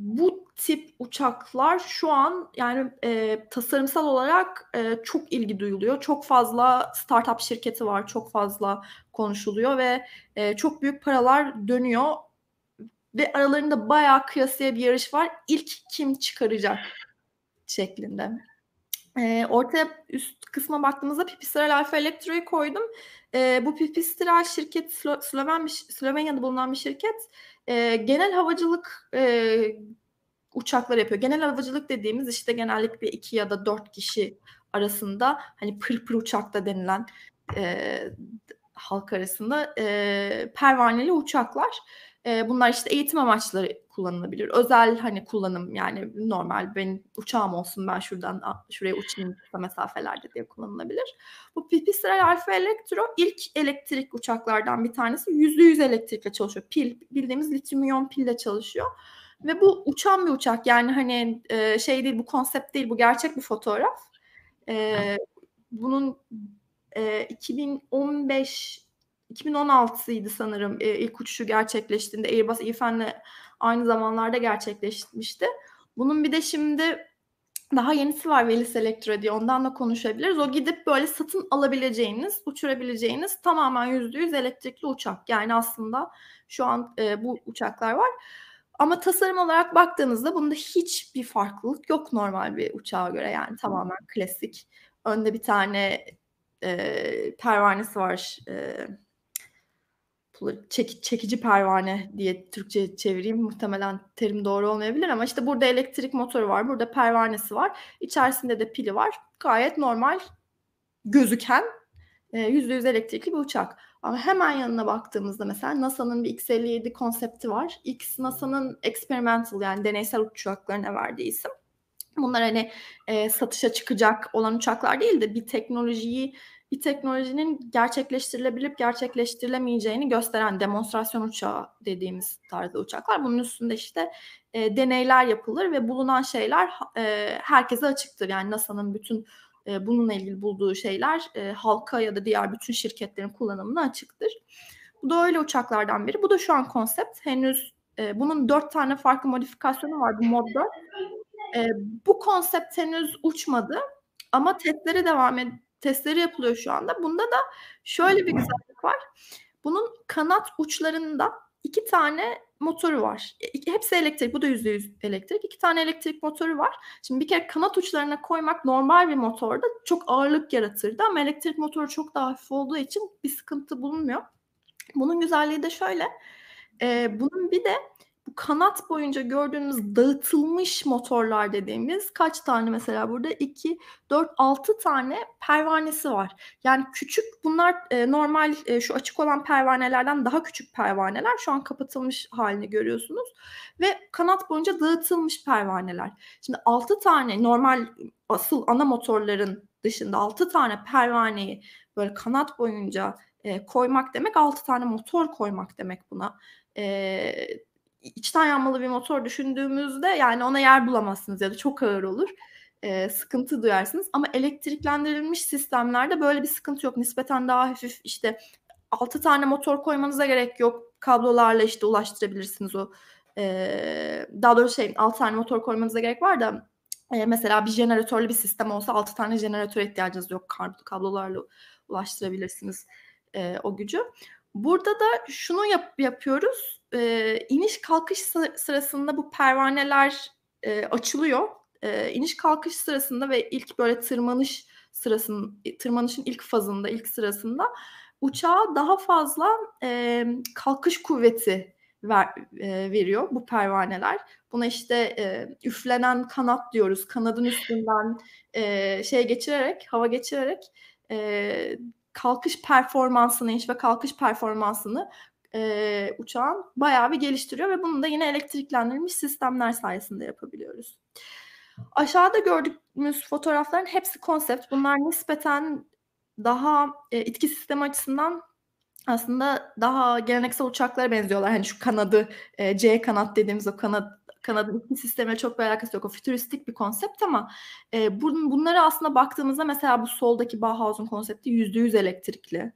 bu tip uçaklar şu an yani e, tasarımsal olarak e, çok ilgi duyuluyor. Çok fazla startup şirketi var, çok fazla konuşuluyor ve e, çok büyük paralar dönüyor ve aralarında bayağı kıyasıya bir yarış var. İlk kim çıkaracak şeklinde. Eee, ortaya üst kısma baktığımızda Pipistrel Alfa Elektro'yu koydum. Eee, bu Pipistrel şirket Slo Sloven bir Slovenya'da bulunan bir şirket. Eee, genel havacılık, eee, uçakları yapıyor. Genel havacılık dediğimiz işte genellikle 2 ya da 4 kişi arasında hani pır pır uçakta denilen eee, halk arasında eee, pervaneli uçaklar. Eee, bunlar işte eğitim amaçları kullanılabilir. Özel hani kullanım yani normal benim uçağım olsun ben şuradan şuraya uçayım kısa mesafelerde diye kullanılabilir. Bu Pipistrel Alfa Elektro ilk elektrik uçaklardan bir tanesi. %100 elektrikle çalışıyor. Pil bildiğimiz lityum iyon pille çalışıyor. Ve bu uçan bir uçak yani hani e, şey değil bu konsept değil bu gerçek bir fotoğraf. E, bunun e, 2015 2016'ydı sanırım e, ilk uçuşu gerçekleştiğinde Airbus İFEN'le aynı zamanlarda gerçekleşmişti. Bunun bir de şimdi daha yenisi var Velis Elektro diye ondan da konuşabiliriz. O gidip böyle satın alabileceğiniz, uçurabileceğiniz tamamen %100 elektrikli uçak. Yani aslında şu an e, bu uçaklar var. Ama tasarım olarak baktığınızda bunda hiçbir farklılık yok normal bir uçağa göre. Yani tamamen klasik. Önde bir tane e, pervanesi var. E, çek, çekici pervane diye Türkçe çevireyim. Muhtemelen terim doğru olmayabilir ama işte burada elektrik motoru var. Burada pervanesi var. İçerisinde de pili var. Gayet normal gözüken %100 elektrikli bir uçak. Ama hemen yanına baktığımızda mesela NASA'nın bir X-57 konsepti var. X NASA'nın experimental yani deneysel uçaklarına verdiği isim. Bunlar hani e, satışa çıkacak olan uçaklar değil de bir teknolojiyi bir teknolojinin gerçekleştirilebilip gerçekleştirilemeyeceğini gösteren demonstrasyon uçağı dediğimiz tarzda uçaklar. Bunun üstünde işte e, deneyler yapılır ve bulunan şeyler e, herkese açıktır. Yani NASA'nın bütün e, bununla ilgili bulduğu şeyler e, halka ya da diğer bütün şirketlerin kullanımına açıktır. Bu da öyle uçaklardan biri. Bu da şu an konsept. Henüz e, bunun dört tane farklı modifikasyonu var bu modda. E, bu konsept henüz uçmadı ama testleri devam ed testleri yapılıyor şu anda. Bunda da şöyle bir güzellik var. Bunun kanat uçlarında iki tane motoru var. E, hepsi elektrik. Bu da %100 elektrik. İki tane elektrik motoru var. Şimdi bir kere kanat uçlarına koymak normal bir motorda çok ağırlık yaratırdı ama elektrik motoru çok daha hafif olduğu için bir sıkıntı bulunmuyor. Bunun güzelliği de şöyle. E, bunun bir de bu kanat boyunca gördüğümüz dağıtılmış motorlar dediğimiz kaç tane mesela burada 2, 4, 6 tane pervanesi var. Yani küçük bunlar e, normal e, şu açık olan pervanelerden daha küçük pervaneler. Şu an kapatılmış halini görüyorsunuz. Ve kanat boyunca dağıtılmış pervaneler. Şimdi 6 tane normal asıl ana motorların dışında 6 tane pervaneyi böyle kanat boyunca e, koymak demek 6 tane motor koymak demek buna. Eee içten yanmalı bir motor düşündüğümüzde yani ona yer bulamazsınız ya da çok ağır olur. E, sıkıntı duyarsınız. Ama elektriklendirilmiş sistemlerde böyle bir sıkıntı yok. Nispeten daha hafif işte 6 tane motor koymanıza gerek yok. Kablolarla işte ulaştırabilirsiniz o. E, daha doğrusu şey 6 tane motor koymanıza gerek var da e, mesela bir jeneratörlü bir sistem olsa 6 tane jeneratör ihtiyacınız yok. Kablolarla ulaştırabilirsiniz e, o gücü. Burada da şunu yap yapıyoruz. Eee, iniş kalkış sırasında bu pervaneler, eee, açılıyor. Eee, iniş kalkış sırasında ve ilk böyle tırmanış sırasın tırmanışın ilk fazında, ilk sırasında uçağa daha fazla, emm, kalkış kuvveti ver eee, veriyor bu pervaneler. Buna işte, eee, üflenen kanat diyoruz. Kanadın üstünden, eee, şey geçirerek, hava geçirerek, eee kalkış performansını, iniş ve kalkış performansını e, uçağın bayağı bir geliştiriyor ve bunu da yine elektriklendirilmiş sistemler sayesinde yapabiliyoruz. Aşağıda gördüğümüz fotoğrafların hepsi konsept. Bunlar nispeten daha e, itki sistemi açısından aslında daha geleneksel uçaklara benziyorlar. Hani şu kanadı e, C kanat dediğimiz o kanat kanadın iki sistemle çok bir alakası yok. O fütüristik bir konsept ama e, bun, bunları aslında baktığımızda mesela bu soldaki Bauhaus'un konsepti %100 elektrikli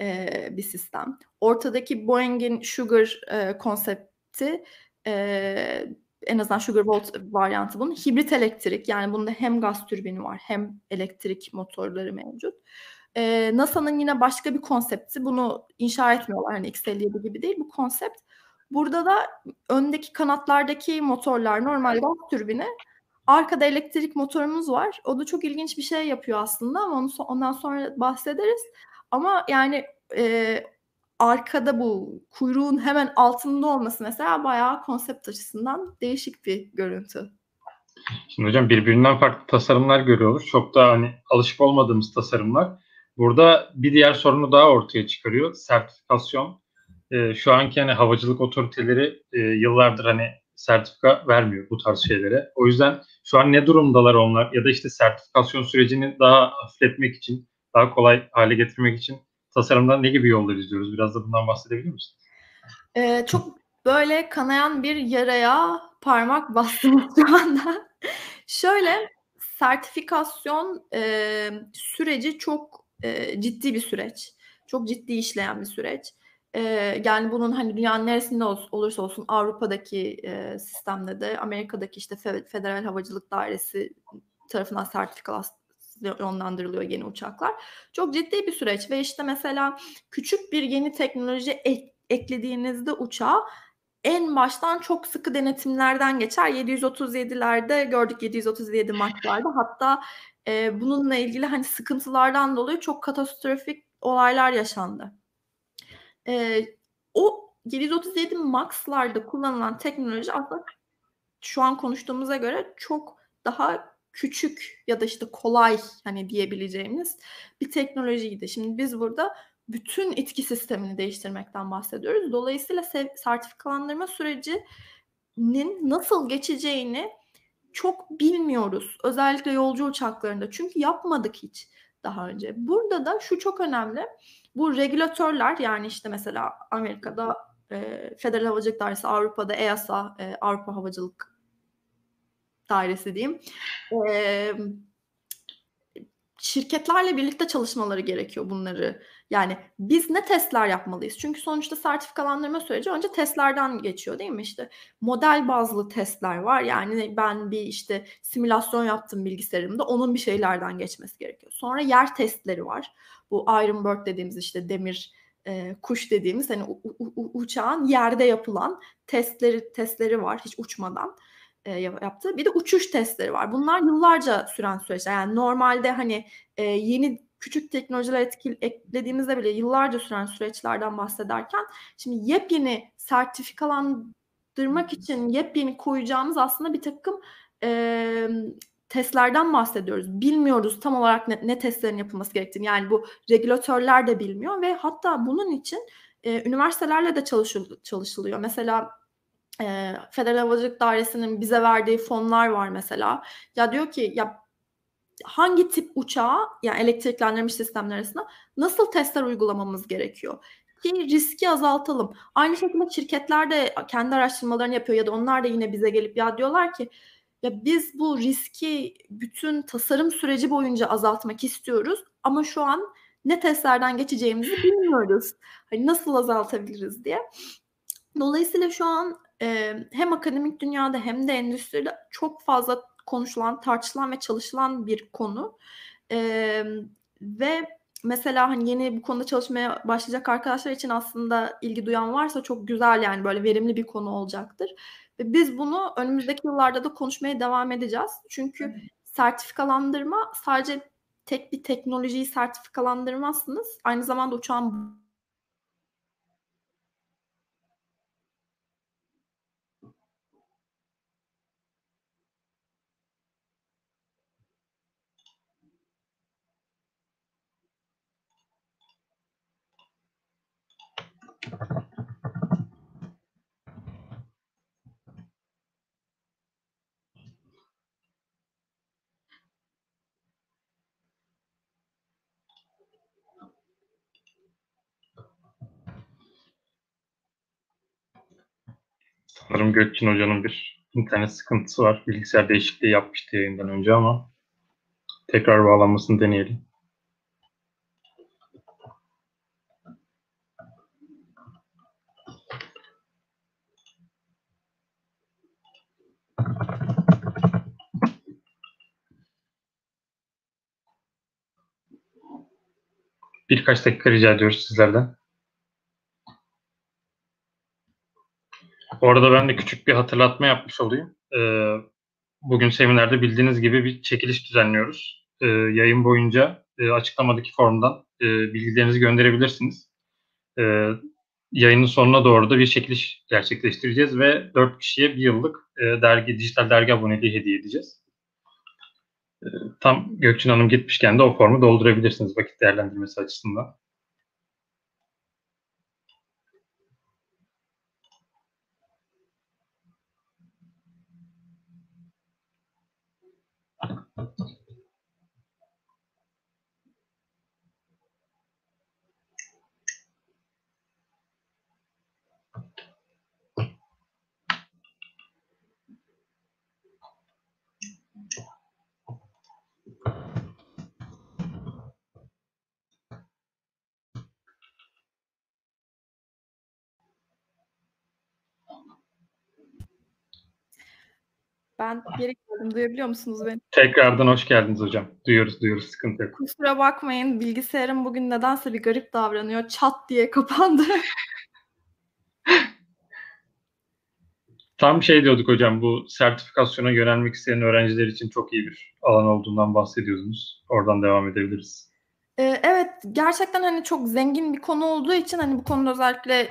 e, bir sistem. Ortadaki Boeing'in Sugar e, konsepti e, en azından Sugar Volt varyantı bunun. Hibrit elektrik yani bunda hem gaz türbini var hem elektrik motorları mevcut. Ee, NASA'nın yine başka bir konsepti. Bunu inşa etmiyorlar. Hani X-57 gibi değil. Bu konsept Burada da öndeki kanatlardaki motorlar normal gaz türbini. arkada elektrik motorumuz var. O da çok ilginç bir şey yapıyor aslında ama onu ondan sonra bahsederiz. Ama yani e, arkada bu kuyruğun hemen altında olması mesela bayağı konsept açısından değişik bir görüntü. Şimdi hocam birbirinden farklı tasarımlar görüyoruz. Çok da hani alışık olmadığımız tasarımlar. Burada bir diğer sorunu daha ortaya çıkarıyor. Sertifikasyon. E, şu anki hani havacılık otoriteleri e, yıllardır hani sertifika vermiyor bu tarz şeylere. O yüzden şu an ne durumdalar onlar ya da işte sertifikasyon sürecini daha hafifletmek için, daha kolay hale getirmek için tasarımda ne gibi yollar izliyoruz? Biraz da bundan bahsedebilir misin? Ee, çok böyle kanayan bir yaraya parmak [laughs] bastım şu anda. Şöyle sertifikasyon e, süreci çok e, ciddi bir süreç. Çok ciddi işleyen bir süreç. E, yani bunun hani dünyanın neresinde olursa olsun Avrupa'daki e, sistemde de Amerika'daki işte Federal Havacılık Dairesi tarafından sertifikasyonlandırılıyor yeni uçaklar. Çok ciddi bir süreç ve işte mesela küçük bir yeni teknoloji ek, eklediğinizde uçağa en baştan çok sıkı denetimlerden geçer. 737'lerde gördük 737 Max'larda. Hatta e, bununla ilgili hani sıkıntılardan dolayı çok katastrofik olaylar yaşandı. E, o 737 Max'larda kullanılan teknoloji aslında şu an konuştuğumuza göre çok daha küçük ya da işte kolay hani diyebileceğimiz bir teknolojiydi. Şimdi biz burada bütün itki sistemini değiştirmekten bahsediyoruz. Dolayısıyla sertifikalandırma sürecinin nasıl geçeceğini çok bilmiyoruz. Özellikle yolcu uçaklarında. Çünkü yapmadık hiç daha önce. Burada da şu çok önemli. Bu regülatörler yani işte mesela Amerika'da e, Federal Havacılık Dairesi, Avrupa'da EASA, e, Avrupa Havacılık Dairesi diyeyim. E, şirketlerle birlikte çalışmaları gerekiyor bunları. Yani biz ne testler yapmalıyız? Çünkü sonuçta sertifikalandırma süreci önce testlerden geçiyor değil mi? İşte model bazlı testler var. Yani ben bir işte simülasyon yaptım bilgisayarımda. Onun bir şeylerden geçmesi gerekiyor. Sonra yer testleri var. Bu Iron Bird dediğimiz işte demir e, kuş dediğimiz hani u- u- uçağın yerde yapılan testleri testleri var hiç uçmadan e, yaptığı. Bir de uçuş testleri var. Bunlar yıllarca süren süreçler. Yani normalde hani e, yeni küçük teknolojiler etkil, eklediğimizde bile yıllarca süren süreçlerden bahsederken şimdi yepyeni sertifikalandırmak için yepyeni koyacağımız aslında bir takım e, testlerden bahsediyoruz. Bilmiyoruz tam olarak ne, ne testlerin yapılması gerektiğini. Yani bu regülatörler de bilmiyor ve hatta bunun için e, üniversitelerle de çalışıl, çalışılıyor. Mesela e, Federal Havacılık Dairesi'nin bize verdiği fonlar var mesela. Ya diyor ki ya hangi tip uçağa yani elektriklendirilmiş sistemler arasında nasıl testler uygulamamız gerekiyor? Ki riski azaltalım. Aynı şekilde şirketler de kendi araştırmalarını yapıyor ya da onlar da yine bize gelip ya diyorlar ki ya biz bu riski bütün tasarım süreci boyunca azaltmak istiyoruz ama şu an ne testlerden geçeceğimizi bilmiyoruz. Hani nasıl azaltabiliriz diye. Dolayısıyla şu an e, hem akademik dünyada hem de endüstride çok fazla konuşulan, tartışılan ve çalışılan bir konu. E, ve mesela hani yeni bu konuda çalışmaya başlayacak arkadaşlar için aslında ilgi duyan varsa çok güzel yani böyle verimli bir konu olacaktır. Ve biz bunu önümüzdeki yıllarda da konuşmaya devam edeceğiz. Çünkü evet. sertifikalandırma sadece tek bir teknolojiyi sertifikalandırmazsınız. Aynı zamanda uçağın Sanırım Gökçin Hoca'nın bir internet sıkıntısı var. Bilgisayar değişikliği yapmıştı yayından önce ama tekrar bağlanmasını deneyelim. Birkaç dakika rica ediyoruz sizlerden. Orada ben de küçük bir hatırlatma yapmış olayım. Ee, bugün seminerde bildiğiniz gibi bir çekiliş düzenliyoruz. E, yayın boyunca e, açıklamadaki formdan e, bilgilerinizi gönderebilirsiniz. E, yayının sonuna doğru da bir çekiliş gerçekleştireceğiz ve 4 kişiye bir yıllık e, dergi, dijital dergi aboneliği hediye edeceğiz. Tam Gökçin Hanım gitmişken de o formu doldurabilirsiniz vakit değerlendirmesi açısından. Ben geri geldim. Duyabiliyor musunuz beni? Tekrardan hoş geldiniz hocam. Duyuyoruz, duyuyoruz. Sıkıntı yok. Kusura bakmayın. Bilgisayarım bugün nedense bir garip davranıyor. Çat diye kapandı. [laughs] Tam şey diyorduk hocam, bu sertifikasyona yönelmek isteyen öğrenciler için çok iyi bir alan olduğundan bahsediyordunuz. Oradan devam edebiliriz. Ee, evet, gerçekten hani çok zengin bir konu olduğu için hani bu konuda özellikle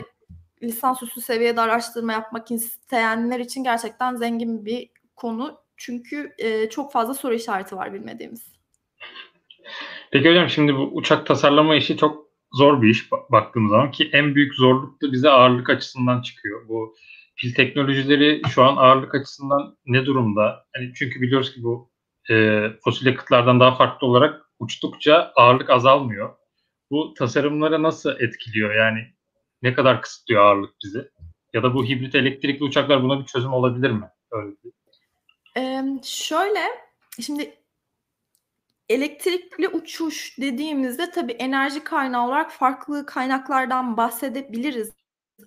lisansüstü seviyede araştırma yapmak isteyenler için gerçekten zengin bir konu. Çünkü e, çok fazla soru işareti var bilmediğimiz. Peki hocam şimdi bu uçak tasarlama işi çok zor bir iş baktığımız zaman ki en büyük zorluk da bize ağırlık açısından çıkıyor. Bu pil teknolojileri şu an ağırlık açısından ne durumda? Yani çünkü biliyoruz ki bu e, fosil yakıtlardan daha farklı olarak uçtukça ağırlık azalmıyor. Bu tasarımlara nasıl etkiliyor? Yani ne kadar kısıtlıyor ağırlık bizi? Ya da bu hibrit elektrikli uçaklar buna bir çözüm olabilir mi? Öyle ee, şöyle, şimdi elektrikli uçuş dediğimizde tabii enerji kaynağı olarak farklı kaynaklardan bahsedebiliriz.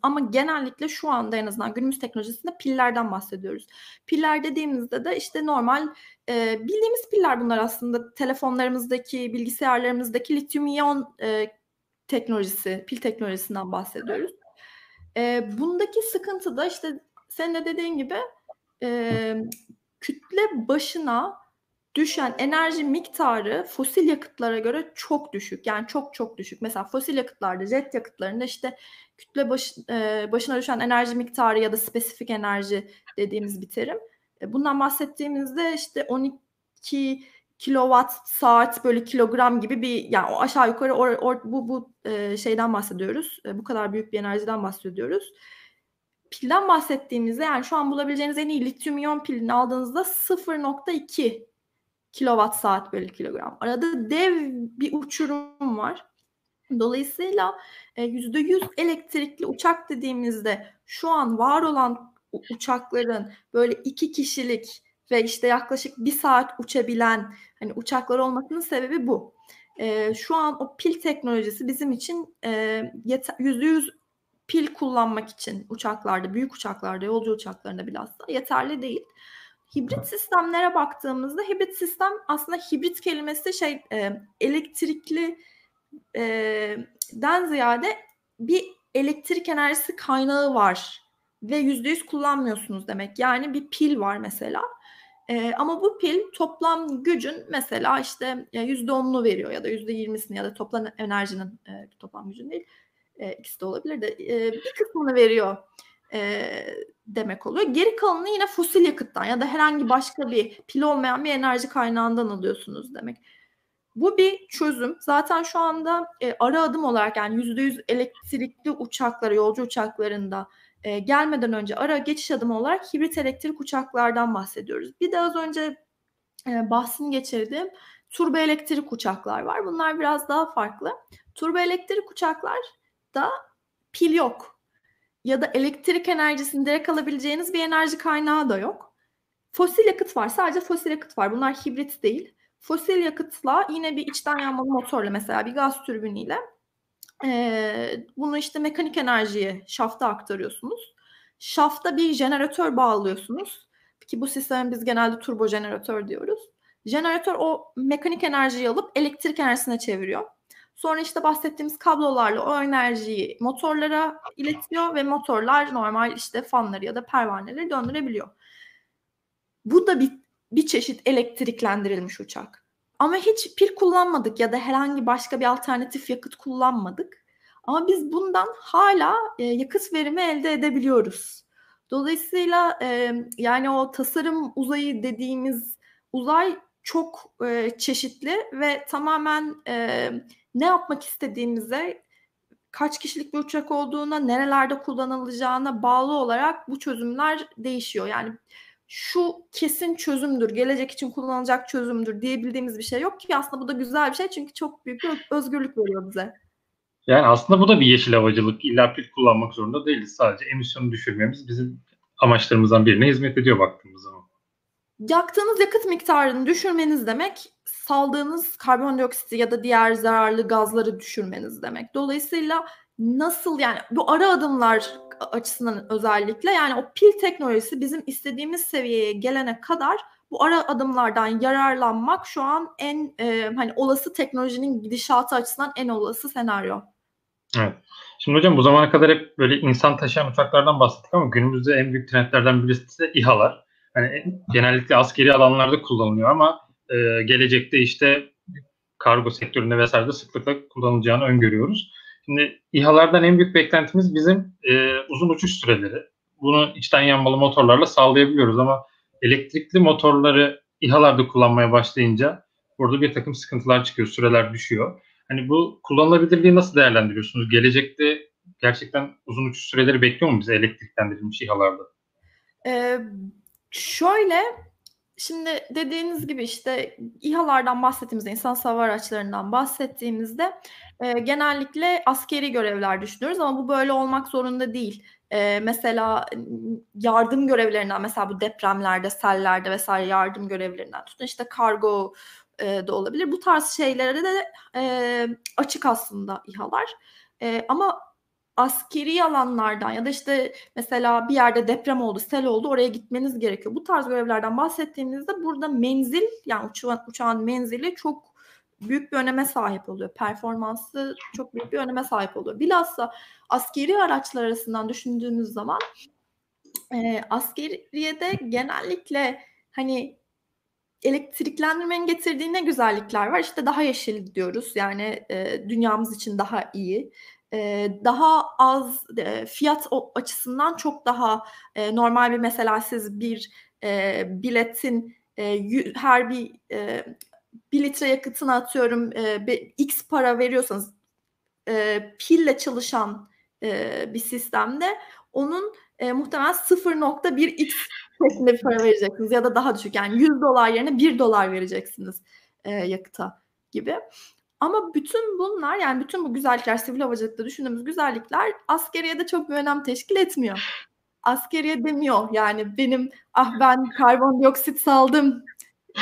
Ama genellikle şu anda en azından günümüz teknolojisinde pillerden bahsediyoruz. Piller dediğimizde de işte normal e, bildiğimiz piller bunlar aslında telefonlarımızdaki, bilgisayarlarımızdaki lityum iyon e, teknolojisi, pil teknolojisinden bahsediyoruz. E, bundaki sıkıntı da işte senin de dediğin gibi e, kütle başına düşen enerji miktarı fosil yakıtlara göre çok düşük. Yani çok çok düşük. Mesela fosil yakıtlarda, jet yakıtlarında işte kütle baş, e, başına düşen enerji miktarı ya da spesifik enerji dediğimiz bir terim. E, bundan bahsettiğimizde işte 12 kilowatt saat böyle kilogram gibi bir yani o aşağı yukarı or, or, bu bu e, şeyden bahsediyoruz. E, bu kadar büyük bir enerjiden bahsediyoruz. Pilden bahsettiğimizde yani şu an bulabileceğiniz en iyi lityum iyon pilini aldığınızda 0.2 kilowatt saat bölü kilogram. Arada dev bir uçurum var. Dolayısıyla %100 e, elektrikli uçak dediğimizde şu an var olan uçakların böyle iki kişilik ve işte yaklaşık bir saat uçabilen hani uçaklar olmasının sebebi bu. E, şu an o pil teknolojisi bizim için e, yeter, %100 pil kullanmak için uçaklarda, büyük uçaklarda, yolcu uçaklarında bilhassa yeterli değil. Hibrit sistemlere baktığımızda hibrit sistem aslında hibrit kelimesi şey e, elektrikli e, den ziyade bir elektrik enerjisi kaynağı var ve yüzde yüz kullanmıyorsunuz demek. Yani bir pil var mesela. E, ama bu pil toplam gücün mesela işte yüzde onunu veriyor ya da yüzde yirmisini ya da toplam enerjinin e, toplam gücün değil e, ikisi de olabilir de e, bir kısmını veriyor e, demek oluyor. Geri kalanını yine fosil yakıttan ya da herhangi başka bir pil olmayan bir enerji kaynağından alıyorsunuz demek. Bu bir çözüm. Zaten şu anda e, ara adım olarak yani %100 elektrikli uçaklara, yolcu uçaklarında e, gelmeden önce ara geçiş adımı olarak hibrit elektrik uçaklardan bahsediyoruz. Bir de az önce e, bahsini geçirdiğim turbo elektrik uçaklar var. Bunlar biraz daha farklı. Turbo elektrik uçaklar da pil yok ya da elektrik enerjisini direkt alabileceğiniz bir enerji kaynağı da yok. Fosil yakıt var. Sadece fosil yakıt var. Bunlar hibrit değil. Fosil yakıtla yine bir içten yanmalı motorla mesela bir gaz türbiniyle e, bunu işte mekanik enerjiye şafta aktarıyorsunuz. Şafta bir jeneratör bağlıyorsunuz. Ki bu sisteme biz genelde turbo jeneratör diyoruz. Jeneratör o mekanik enerjiyi alıp elektrik enerjisine çeviriyor. Sonra işte bahsettiğimiz kablolarla o enerjiyi motorlara iletiyor ve motorlar normal işte fanları ya da pervaneleri döndürebiliyor. Bu da bir bir çeşit elektriklendirilmiş uçak. Ama hiç pil kullanmadık ya da herhangi başka bir alternatif yakıt kullanmadık. Ama biz bundan hala e, yakıt verimi elde edebiliyoruz. Dolayısıyla e, yani o tasarım uzayı dediğimiz uzay çok e, çeşitli ve tamamen e, ne yapmak istediğimize, kaç kişilik bir uçak olduğuna, nerelerde kullanılacağına bağlı olarak bu çözümler değişiyor. Yani şu kesin çözümdür, gelecek için kullanılacak çözümdür diyebildiğimiz bir şey yok ki aslında bu da güzel bir şey çünkü çok büyük bir özgürlük veriyor bize. Yani aslında bu da bir yeşil havacılık. İlla pil kullanmak zorunda değiliz. Sadece emisyonu düşürmemiz bizim amaçlarımızdan birine hizmet ediyor baktığımız zaman. Yaktığınız yakıt miktarını düşürmeniz demek saldığınız karbondioksiti ya da diğer zararlı gazları düşürmeniz demek. Dolayısıyla nasıl yani bu ara adımlar açısından özellikle yani o pil teknolojisi bizim istediğimiz seviyeye gelene kadar bu ara adımlardan yararlanmak şu an en e, hani olası teknolojinin gidişatı açısından en olası senaryo. Evet. Şimdi hocam bu zamana kadar hep böyle insan taşıyan uçaklardan bahsettik ama günümüzde en büyük trendlerden birisi de İHA'lar. Hani genellikle askeri alanlarda kullanılıyor ama e, gelecekte işte kargo sektöründe vesairede sıklıkla kullanılacağını öngörüyoruz. Şimdi İHA'lardan en büyük beklentimiz bizim e, uzun uçuş süreleri. Bunu içten yanmalı motorlarla sağlayabiliyoruz ama elektrikli motorları İHA'larda kullanmaya başlayınca burada bir takım sıkıntılar çıkıyor, süreler düşüyor. Hani bu kullanılabilirliği nasıl değerlendiriyorsunuz? Gelecekte gerçekten uzun uçuş süreleri bekliyor mu bize elektriklendirilmiş İHA'larda? Ee, şöyle Şimdi dediğiniz gibi işte İHA'lardan bahsettiğimizde, insan hava araçlarından bahsettiğimizde e, genellikle askeri görevler düşünüyoruz ama bu böyle olmak zorunda değil. E, mesela yardım görevlerinden, mesela bu depremlerde, sellerde vesaire yardım görevlerinden tutun işte kargo e, da olabilir. Bu tarz şeylere de e, açık aslında İHA'lar. E, ama askeri alanlardan ya da işte mesela bir yerde deprem oldu, sel oldu oraya gitmeniz gerekiyor. Bu tarz görevlerden bahsettiğimizde burada menzil yani uçağın, uçağın menzili çok büyük bir öneme sahip oluyor. Performansı çok büyük bir öneme sahip oluyor. Bilhassa askeri araçlar arasından düşündüğünüz zaman e, askeriyede genellikle hani elektriklendirmenin getirdiği ne güzellikler var? İşte daha yeşil diyoruz. Yani e, dünyamız için daha iyi daha az fiyat açısından çok daha normal bir mesela siz bir biletin her bir bir litre yakıtını atıyorum x para veriyorsanız pille çalışan bir sistemde onun muhtemelen 0.1x şeklinde bir para vereceksiniz ya da daha düşük yani 100 dolar yerine 1 dolar vereceksiniz yakıta gibi. Ama bütün bunlar yani bütün bu güzellikler sivil havacılıkta düşündüğümüz güzellikler askeriye de çok bir önem teşkil etmiyor. Askeriye demiyor yani benim ah ben karbondioksit saldım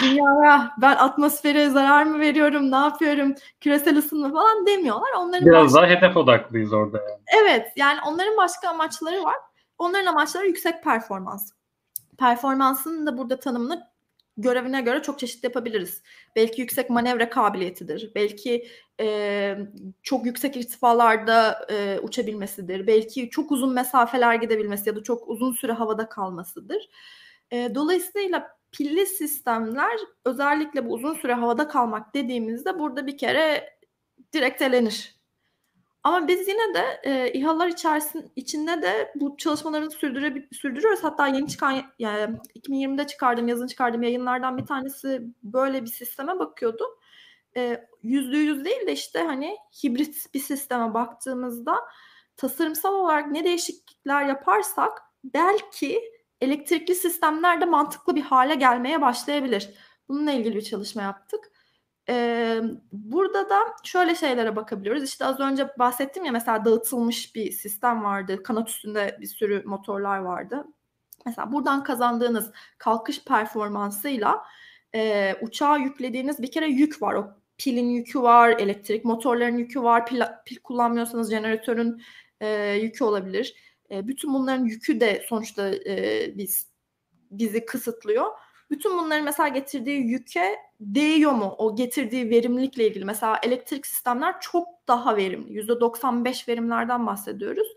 dünyaya ben atmosfere zarar mı veriyorum ne yapıyorum küresel ısınma falan demiyorlar. Onların Biraz başka... daha hedef odaklıyız orada yani. Evet yani onların başka amaçları var. Onların amaçları yüksek performans. Performansın da burada tanımını görevine göre çok çeşitli yapabiliriz. Belki yüksek manevra kabiliyetidir. Belki e, çok yüksek irtifalarda e, uçabilmesidir. Belki çok uzun mesafeler gidebilmesi ya da çok uzun süre havada kalmasıdır. E, dolayısıyla pilli sistemler özellikle bu uzun süre havada kalmak dediğimizde burada bir kere direkt elenir. Ama biz yine de e, İHA'lar içerisin, içinde de bu çalışmalarını sürdürüyoruz. Hatta yeni çıkan yani 2020'de çıkardığım, yazın çıkardığım yayınlardan bir tanesi böyle bir sisteme bakıyordu. Yüzde yüz değil de işte hani hibrit bir sisteme baktığımızda tasarımsal olarak ne değişiklikler yaparsak belki elektrikli sistemler de mantıklı bir hale gelmeye başlayabilir. Bununla ilgili bir çalışma yaptık. Ee, burada da şöyle şeylere bakabiliyoruz. İşte az önce bahsettim ya mesela dağıtılmış bir sistem vardı. Kanat üstünde bir sürü motorlar vardı. Mesela buradan kazandığınız kalkış performansıyla e, uçağa yüklediğiniz bir kere yük var. O pilin yükü var, elektrik motorların yükü var. Pil, pil kullanmıyorsanız jeneratörün e, yükü olabilir. E, bütün bunların yükü de sonuçta e, biz bizi kısıtlıyor. Bütün bunların mesela getirdiği yüke değiyor mu? O getirdiği verimlilikle ilgili. Mesela elektrik sistemler çok daha verimli. %95 verimlerden bahsediyoruz.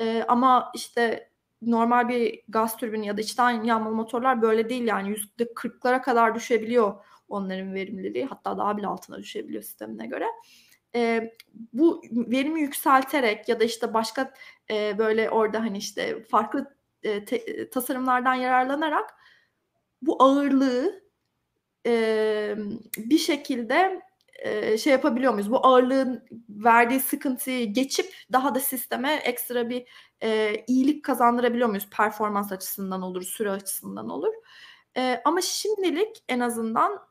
Ee, ama işte normal bir gaz türbini ya da içten yanmalı motorlar böyle değil yani yüzde kırklara kadar düşebiliyor onların verimliliği hatta daha bile altına düşebiliyor sistemine göre. E, bu verimi yükselterek ya da işte başka e, böyle orada hani işte farklı e, te, tasarımlardan yararlanarak bu ağırlığı e, bir şekilde e, şey yapabiliyor muyuz? Bu ağırlığın verdiği sıkıntıyı geçip daha da sisteme ekstra bir e, iyilik kazandırabiliyor muyuz? Performans açısından olur, süre açısından olur. E, ama şimdilik en azından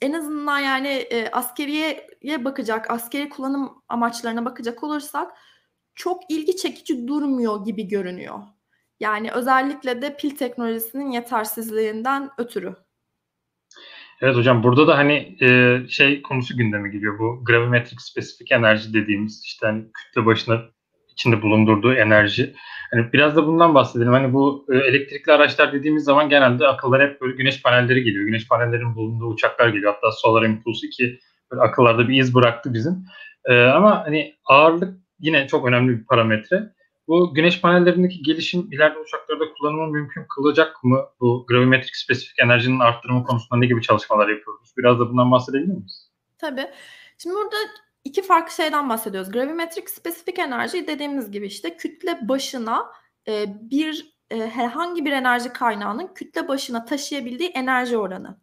en azından yani e, askeriyeye bakacak, askeri kullanım amaçlarına bakacak olursak çok ilgi çekici durmuyor gibi görünüyor. Yani özellikle de pil teknolojisinin yetersizliğinden ötürü. Evet hocam burada da hani e, şey konusu gündeme geliyor bu gravimetrik spesifik enerji dediğimiz işte hani kütle başına içinde bulundurduğu enerji. Hani biraz da bundan bahsedelim. Hani bu e, elektrikli araçlar dediğimiz zaman genelde akıllara hep böyle güneş panelleri geliyor. Güneş panellerinin bulunduğu uçaklar geliyor. Hatta Solar Impulse 2 böyle akıllarda bir iz bıraktı bizim. E, ama hani ağırlık yine çok önemli bir parametre. Bu güneş panellerindeki gelişim ileride uçaklarda kullanımı mümkün kılacak mı? Bu gravimetrik spesifik enerjinin arttırımı konusunda ne gibi çalışmalar yapıyoruz? Biraz da bundan bahsedebilir miyiz? Tabii. Şimdi burada iki farklı şeyden bahsediyoruz. Gravimetrik spesifik enerji dediğimiz gibi işte kütle başına e, bir e, herhangi bir enerji kaynağının kütle başına taşıyabildiği enerji oranı.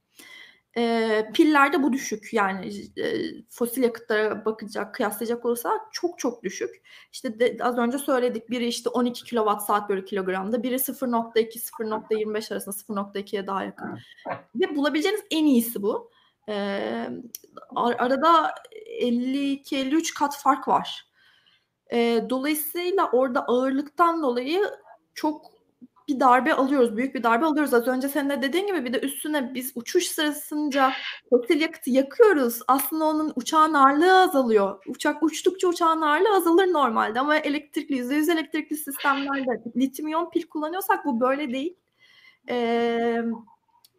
E, pillerde bu düşük yani e, fosil yakıtlara bakacak kıyaslayacak olursak çok çok düşük. İşte de, az önce söyledik biri işte 12 kilowatt saat bölü kilogramda biri 0.2 0.25 arasında 0.2'ye daha yakın. Ve bulabileceğiniz en iyisi bu. E, ar- arada 52-53 kat fark var. E, dolayısıyla orada ağırlıktan dolayı çok bir darbe alıyoruz. Büyük bir darbe alıyoruz. Az önce senin de dediğin gibi bir de üstüne biz uçuş sırasınca fosil yakıtı yakıyoruz. Aslında onun uçağın ağırlığı azalıyor. Uçak uçtukça uçağın ağırlığı azalır normalde ama elektrikli, %100 elektrikli sistemlerde lityum iyon pil kullanıyorsak bu böyle değil. Ee,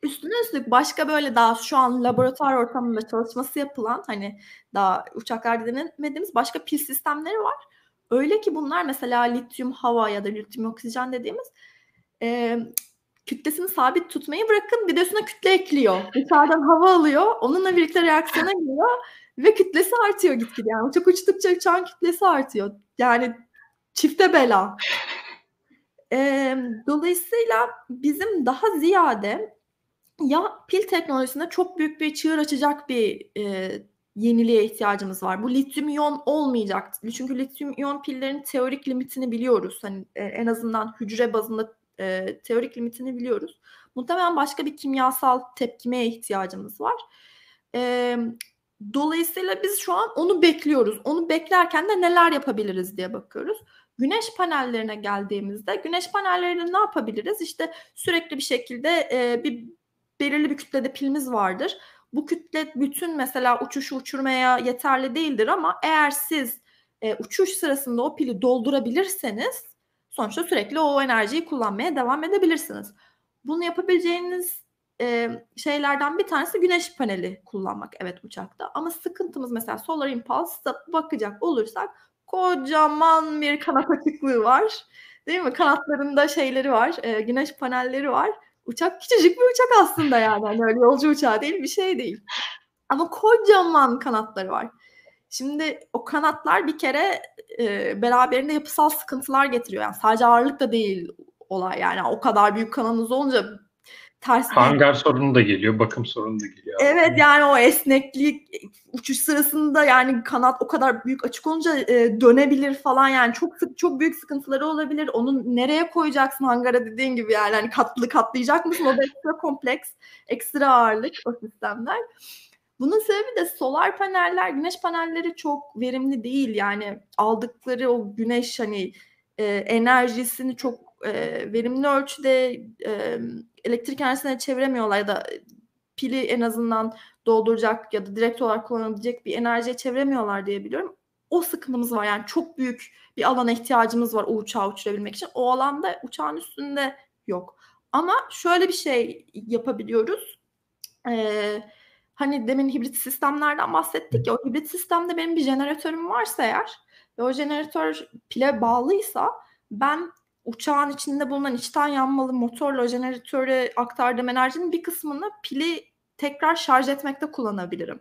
üstüne üstlük başka böyle daha şu an laboratuvar ortamında çalışması yapılan hani daha uçaklarda denemediğimiz başka pil sistemleri var. Öyle ki bunlar mesela lityum hava ya da lityum oksijen dediğimiz e, kütlesini sabit tutmayı bırakın bir de üstüne kütle ekliyor. [laughs] Dışarıdan hava alıyor. Onunla birlikte reaksiyona giriyor ve kütlesi artıyor gitgide. Yani uçak uçtukça uçağın kütlesi artıyor. Yani çifte bela. [laughs] E, dolayısıyla bizim daha ziyade ya pil teknolojisinde çok büyük bir çığır açacak bir e, yeniliğe ihtiyacımız var. Bu lityum iyon olmayacak. Çünkü lityum iyon pillerin teorik limitini biliyoruz. Hani e, en azından hücre bazında e, teorik limitini biliyoruz. Muhtemelen başka bir kimyasal tepkimeye ihtiyacımız var. E, dolayısıyla biz şu an onu bekliyoruz. Onu beklerken de neler yapabiliriz diye bakıyoruz. Güneş panellerine geldiğimizde güneş panellerinde ne yapabiliriz? İşte sürekli bir şekilde e, bir belirli bir kütlede pilimiz vardır. Bu kütle bütün mesela uçuşu uçurmaya yeterli değildir ama eğer siz e, uçuş sırasında o pili doldurabilirseniz sonuçta sürekli o enerjiyi kullanmaya devam edebilirsiniz. Bunu yapabileceğiniz e, şeylerden bir tanesi güneş paneli kullanmak evet uçakta. Ama sıkıntımız mesela Solar Impulse'da bakacak olursak kocaman bir kanat açıklığı var. Değil mi? Kanatlarında şeyleri var, e, güneş panelleri var. Uçak küçücük bir uçak aslında yani. yani öyle yolcu uçağı değil, bir şey değil. Ama kocaman kanatları var. Şimdi o kanatlar bir kere e, beraberinde yapısal sıkıntılar getiriyor. Yani sadece ağırlık da değil olay yani o kadar büyük kanalınız olunca ters hangar sorunu da geliyor, bakım sorunu da geliyor. Evet yani o esneklik uçuş sırasında yani kanat o kadar büyük açık olunca e, dönebilir falan yani çok sık çok büyük sıkıntıları olabilir. Onu nereye koyacaksın hangara dediğin gibi yani hani katlı katlayacak mısın? O da ekstra kompleks, ekstra ağırlık o sistemler. Bunun sebebi de solar paneller, güneş panelleri çok verimli değil. Yani aldıkları o güneş hani e, enerjisini çok e, verimli ölçüde e, elektrik enerjisine çeviremiyorlar ya da pili en azından dolduracak ya da direkt olarak kullanabilecek bir enerjiye çeviremiyorlar diye biliyorum. O sıkıntımız var yani çok büyük bir alana ihtiyacımız var o uçağı uçurabilmek için. O alanda uçağın üstünde yok. Ama şöyle bir şey yapabiliyoruz. Ee, hani demin hibrit sistemlerden bahsettik ya o hibrit sistemde benim bir jeneratörüm varsa eğer ve o jeneratör pile bağlıysa ben uçağın içinde bulunan içten yanmalı motorla jeneratöre aktardığım enerjinin bir kısmını pili tekrar şarj etmekte kullanabilirim.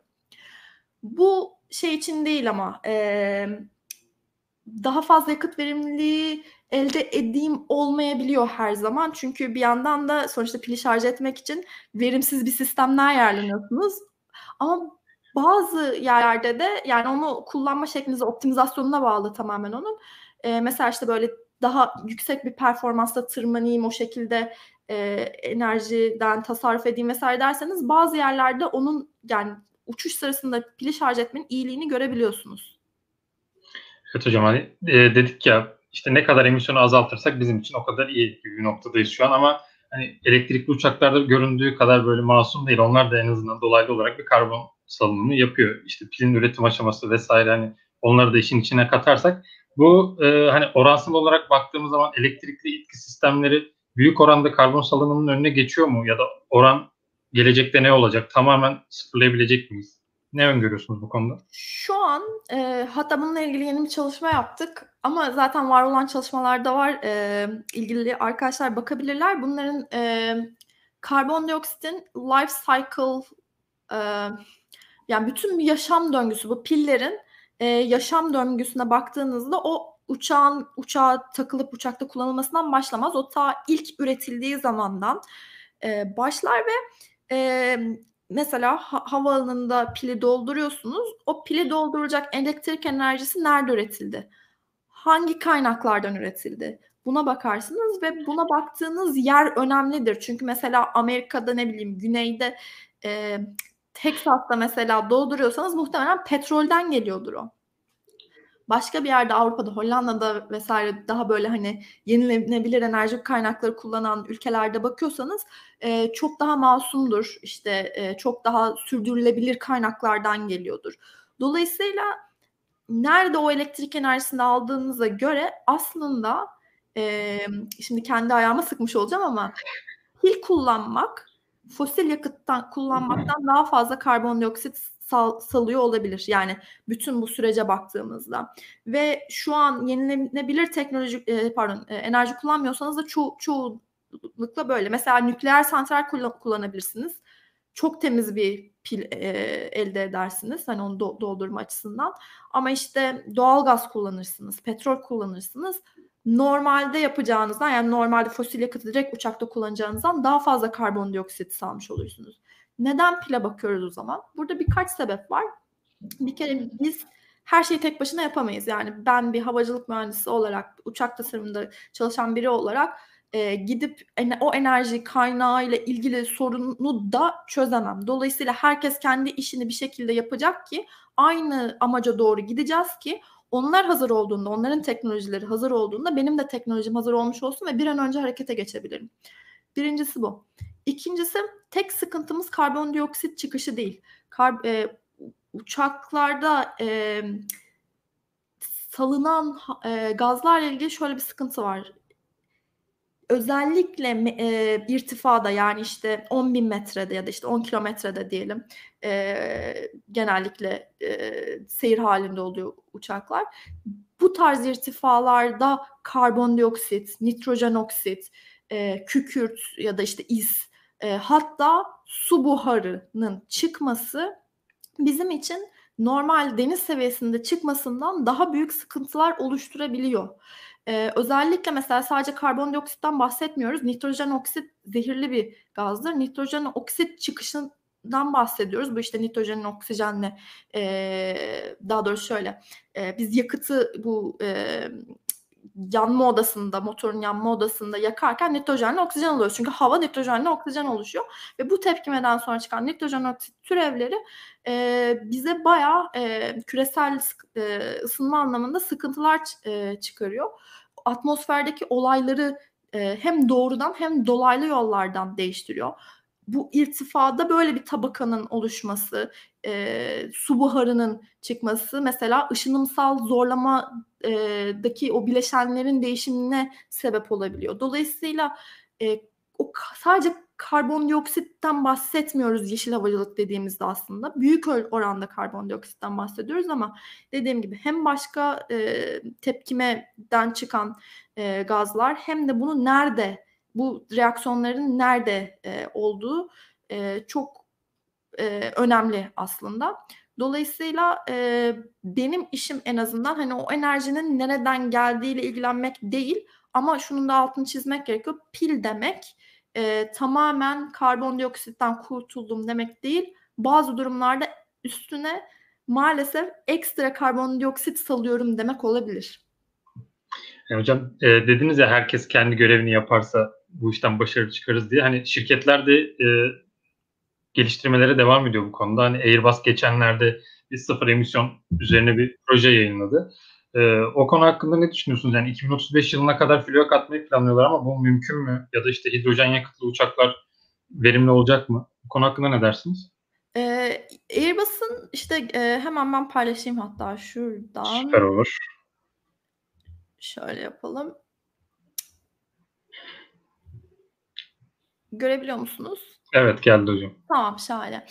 Bu şey için değil ama e, daha fazla yakıt verimliliği elde edeyim olmayabiliyor her zaman. Çünkü bir yandan da sonuçta pili şarj etmek için verimsiz bir sistemler yerleniyorsunuz. Ama bazı yerlerde de yani onu kullanma şeklinize, optimizasyonuna bağlı tamamen onun. E, mesela işte böyle daha yüksek bir performansla tırmanayım o şekilde e, enerjiden tasarruf edeyim vesaire derseniz bazı yerlerde onun yani uçuş sırasında pili şarj etmenin iyiliğini görebiliyorsunuz. Evet hocam hani dedik ya işte ne kadar emisyonu azaltırsak bizim için o kadar iyi bir noktadayız şu an ama hani elektrikli uçaklarda göründüğü kadar böyle masum değil. Onlar da en azından dolaylı olarak bir karbon salınımı yapıyor. İşte pilin üretim aşaması vesaire hani onları da işin içine katarsak bu e, hani oransal olarak baktığımız zaman elektrikli itki sistemleri büyük oranda karbon salınımının önüne geçiyor mu? Ya da oran gelecekte ne olacak? Tamamen sıfırlayabilecek miyiz? Ne öngörüyorsunuz bu konuda? Şu an e, hatta bununla ilgili yeni bir çalışma yaptık. Ama zaten var olan çalışmalarda var. E, ilgili arkadaşlar bakabilirler. Bunların e, karbondioksitin life cycle e, yani bütün yaşam döngüsü bu pillerin e, yaşam döngüsüne baktığınızda o uçağın uçağa takılıp uçakta kullanılmasından başlamaz. O ta ilk üretildiği zamandan e, başlar ve e, mesela ha- havaalanında pili dolduruyorsunuz. O pili dolduracak elektrik enerjisi nerede üretildi? Hangi kaynaklardan üretildi? Buna bakarsınız ve buna baktığınız yer önemlidir. Çünkü mesela Amerika'da ne bileyim güneyde e, Texas'ta mesela dolduruyorsanız muhtemelen petrolden geliyordur o. Başka bir yerde Avrupa'da, Hollanda'da vesaire daha böyle hani yenilenebilir enerji kaynakları kullanan ülkelerde bakıyorsanız e, çok daha masumdur. İşte e, çok daha sürdürülebilir kaynaklardan geliyordur. Dolayısıyla nerede o elektrik enerjisini aldığınıza göre aslında e, şimdi kendi ayağıma sıkmış olacağım ama [laughs] pil kullanmak fosil yakıttan kullanmaktan daha fazla karbondioksit sal, salıyor olabilir. Yani bütün bu sürece baktığımızda ve şu an yenilenebilir teknoloji e, pardon e, enerji kullanmıyorsanız da ço çoğunlukla böyle. Mesela nükleer santral kullan kullanabilirsiniz. Çok temiz bir pil e, elde edersiniz. Hani onu do doldurma açısından. Ama işte doğal gaz kullanırsınız, petrol kullanırsınız normalde yapacağınızdan yani normalde fosil yakıtı direkt uçakta kullanacağınızdan daha fazla karbondioksit salmış olursunuz. Neden pile bakıyoruz o zaman? Burada birkaç sebep var. Bir kere biz her şeyi tek başına yapamayız. Yani ben bir havacılık mühendisi olarak, uçak tasarımında çalışan biri olarak e, gidip en, o enerji kaynağı ile ilgili sorunu da çözemem. Dolayısıyla herkes kendi işini bir şekilde yapacak ki aynı amaca doğru gideceğiz ki onlar hazır olduğunda, onların teknolojileri hazır olduğunda benim de teknolojim hazır olmuş olsun ve bir an önce harekete geçebilirim. Birincisi bu. İkincisi tek sıkıntımız karbondioksit çıkışı değil. Kar, e, uçaklarda e, salınan e, gazlarla ilgili şöyle bir sıkıntı var özellikle e, irtifada yani işte 10 bin metrede ya da işte 10 kilometrede diyelim e, genellikle e, seyir halinde oluyor uçaklar. Bu tarz irtifalarda karbondioksit, nitrojen oksit, e, kükürt ya da işte is e, hatta su buharının çıkması bizim için normal deniz seviyesinde çıkmasından daha büyük sıkıntılar oluşturabiliyor. Ee, özellikle mesela sadece karbondioksitten bahsetmiyoruz. Nitrojen oksit zehirli bir gazdır. Nitrojen oksit çıkışından bahsediyoruz. Bu işte nitrojenin oksijenle e, daha doğrusu şöyle e, biz yakıtı bu e, yanma odasında, motorun yanma odasında yakarken nitrojenle oksijen alıyoruz. Çünkü hava nitrojenle oksijen oluşuyor. Ve bu tepkimeden sonra çıkan nitrojen oksit türevleri e, bize bayağı e, küresel e, ısınma anlamında sıkıntılar e, çıkarıyor. Atmosferdeki olayları e, hem doğrudan hem dolaylı yollardan değiştiriyor bu irtifada böyle bir tabakanın oluşması, e, su buharının çıkması mesela ışınımsal zorlamadaki o bileşenlerin değişimine sebep olabiliyor. Dolayısıyla e, o sadece karbondioksitten bahsetmiyoruz yeşil havacılık dediğimizde aslında. Büyük oranda karbondioksitten bahsediyoruz ama dediğim gibi hem başka e, tepkimeden çıkan e, gazlar hem de bunu nerede, bu reaksiyonların nerede e, olduğu e, çok e, önemli aslında. Dolayısıyla e, benim işim en azından hani o enerjinin nereden geldiğiyle ilgilenmek değil ama şunun da altını çizmek gerekiyor. Pil demek e, tamamen karbondioksitten kurtuldum demek değil. Bazı durumlarda üstüne maalesef ekstra karbondioksit salıyorum demek olabilir. Yani hocam e, dediniz ya herkes kendi görevini yaparsa bu işten başarı çıkarız diye. Hani şirketler de e, geliştirmelere devam ediyor bu konuda. Hani Airbus geçenlerde bir sıfır emisyon üzerine bir proje yayınladı. Ee, o konu hakkında ne düşünüyorsunuz? Yani 2035 yılına kadar flok atmayı planlıyorlar ama bu mümkün mü? Ya da işte hidrojen yakıtlı uçaklar verimli olacak mı? Bu konu hakkında ne dersiniz? Ee, Airbus'un işte e, hemen ben paylaşayım hatta şuradan. Süper olur. Şöyle yapalım. Görebiliyor musunuz? Evet geldi hocam. Tamam şahane.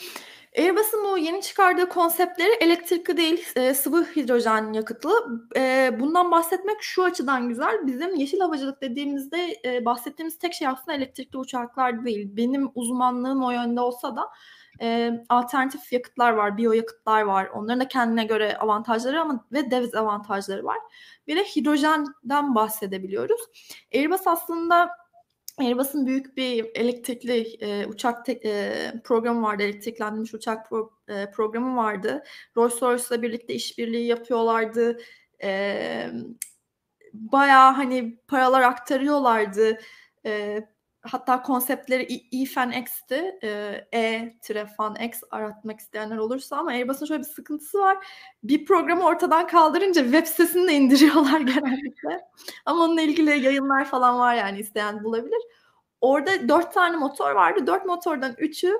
Airbus'un bu yeni çıkardığı konseptleri elektrikli değil e, sıvı hidrojen yakıtlı. E, bundan bahsetmek şu açıdan güzel. Bizim yeşil havacılık dediğimizde e, bahsettiğimiz tek şey aslında elektrikli uçaklar değil. Benim uzmanlığım o yönde olsa da e, alternatif yakıtlar var, biyo yakıtlar var. Onların da kendine göre avantajları ama ve dezavantajları var. Bir de hidrojenden bahsedebiliyoruz. Airbus aslında Airbus'un büyük bir elektrikli e, uçak te, e, programı vardı, elektriklenmiş uçak pro, e, programı vardı. Rolls-Royce'la birlikte işbirliği yapıyorlardı. E, bayağı hani paralar aktarıyorlardı. E, hatta konseptleri E-Fan X'ti. E-Fan X aratmak isteyenler olursa ama Airbus'un şöyle bir sıkıntısı var. Bir programı ortadan kaldırınca web sitesini de indiriyorlar [laughs] genellikle. ama onunla ilgili yayınlar falan var yani isteyen bulabilir. Orada dört tane motor vardı. Dört motordan üçü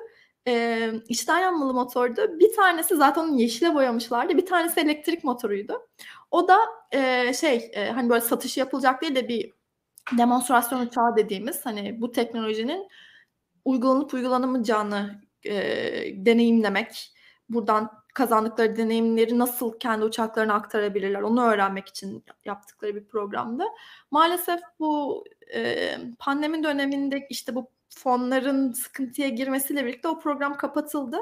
e, içten yanmalı motordu. Bir tanesi zaten onu yeşile boyamışlardı. Bir tanesi elektrik motoruydu. O da e, şey e, hani böyle satış yapılacak değil de bir demonstrasyon uçağı dediğimiz hani bu teknolojinin uygulanıp uygulanamayacağını e, deneyimlemek, buradan kazandıkları deneyimleri nasıl kendi uçaklarına aktarabilirler onu öğrenmek için yaptıkları bir programdı. Maalesef bu e, pandemi döneminde işte bu fonların sıkıntıya girmesiyle birlikte o program kapatıldı.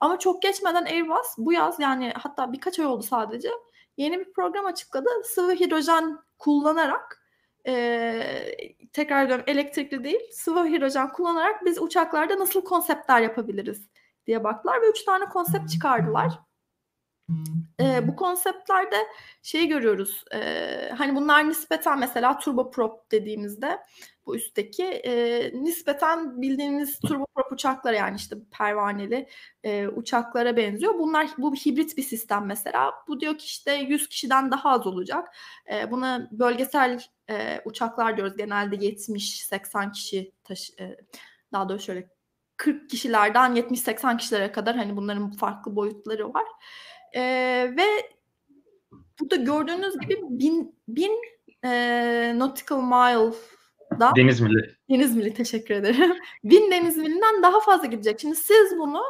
Ama çok geçmeden Airbus bu yaz yani hatta birkaç ay oldu sadece yeni bir program açıkladı. Sıvı hidrojen kullanarak e, tekrar diyorum elektrikli değil sıvı hidrojen kullanarak biz uçaklarda nasıl konseptler yapabiliriz diye baktılar ve üç tane konsept çıkardılar. E, bu konseptlerde şey görüyoruz. E, hani bunlar nispeten mesela turboprop dediğimizde bu üstteki e, nispeten bildiğimiz turboprop uçaklar yani işte pervaneli e, uçaklara benziyor. Bunlar bu bir hibrit bir sistem mesela. Bu diyor ki işte 100 kişiden daha az olacak. E, buna bölgesel e, uçaklar diyoruz. Genelde 70-80 kişi taşı e, daha doğrusu şöyle 40 kişilerden 70-80 kişilere kadar hani bunların farklı boyutları var. E, ve burada gördüğünüz gibi bin, bin e, nautical mile da deniz mili. Deniz mili teşekkür ederim. [laughs] bin deniz milinden daha fazla gidecek. Şimdi siz bunu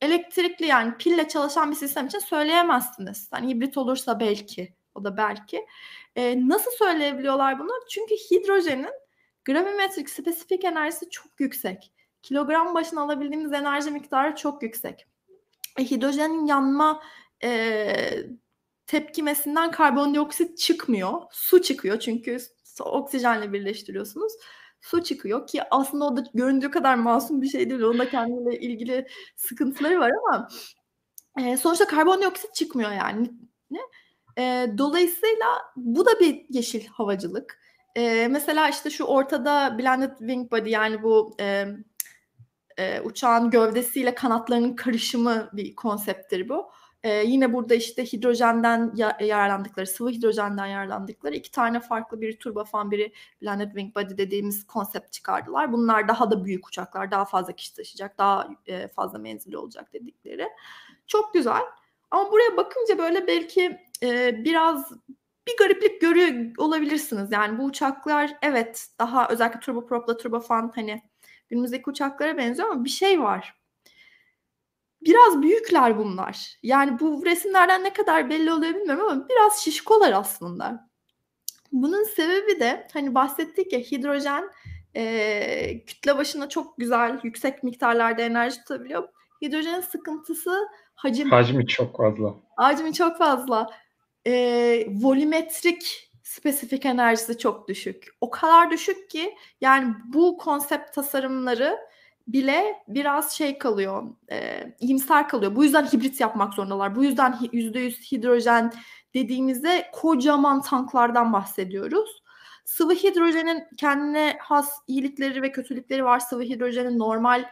elektrikli yani pille çalışan bir sistem için söyleyemezsiniz. Hani hibrit olursa belki o da belki. E, nasıl söyleyebiliyorlar bunu? Çünkü hidrojenin gravimetrik spesifik enerjisi çok yüksek. Kilogram başına alabildiğimiz enerji miktarı çok yüksek. E, hidrojenin yanma e, tepkimesinden karbondioksit çıkmıyor. Su çıkıyor çünkü oksijenle birleştiriyorsunuz. Su çıkıyor ki aslında o da göründüğü kadar masum bir şey değil. Onun da kendiyle ilgili sıkıntıları var ama e, sonuçta karbondioksit çıkmıyor yani. E, dolayısıyla bu da bir yeşil havacılık. E, mesela işte şu ortada blended wing body yani bu e, e, uçağın gövdesiyle kanatlarının karışımı bir konsepttir bu. Ee, yine burada işte hidrojenden ya- yararlandıkları, sıvı hidrojenden yararlandıkları iki tane farklı bir turbofan, biri blended wing body dediğimiz konsept çıkardılar. Bunlar daha da büyük uçaklar, daha fazla kişi taşıyacak, daha e, fazla menzili olacak dedikleri. Çok güzel. Ama buraya bakınca böyle belki e, biraz bir gariplik görüyor olabilirsiniz. Yani bu uçaklar evet daha özellikle turbopropla turbofan hani günümüzdeki uçaklara benziyor ama bir şey var. Biraz büyükler bunlar. Yani bu resimlerden ne kadar belli oluyor bilmiyorum ama biraz şişkolar aslında. Bunun sebebi de hani bahsettik ya hidrojen e, kütle başına çok güzel yüksek miktarlarda enerji tutabiliyor. Hidrojenin sıkıntısı hacim. Hacmi çok fazla. Hacmi çok fazla. E, volümetrik spesifik enerjisi çok düşük. O kadar düşük ki yani bu konsept tasarımları bile biraz şey kalıyor, e, iyimser kalıyor. Bu yüzden hibrit yapmak zorundalar. Bu yüzden %100 hidrojen dediğimizde kocaman tanklardan bahsediyoruz. Sıvı hidrojenin kendine has iyilikleri ve kötülükleri var. Sıvı hidrojenin normal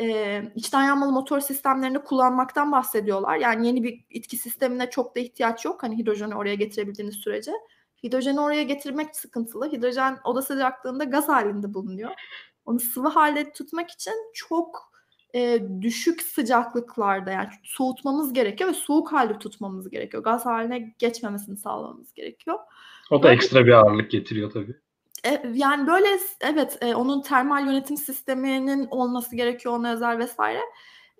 e, içten yanmalı motor sistemlerini kullanmaktan bahsediyorlar. Yani yeni bir itki sistemine çok da ihtiyaç yok. Hani hidrojeni oraya getirebildiğiniz sürece. Hidrojeni oraya getirmek sıkıntılı. Hidrojen oda sıcaklığında gaz halinde bulunuyor. Onu sıvı halde tutmak için çok e, düşük sıcaklıklarda yani soğutmamız gerekiyor ve soğuk halde tutmamız gerekiyor. Gaz haline geçmemesini sağlamamız gerekiyor. O da böyle, ekstra bir ağırlık getiriyor tabii. E, yani böyle evet e, onun termal yönetim sisteminin olması gerekiyor ona özel vesaire.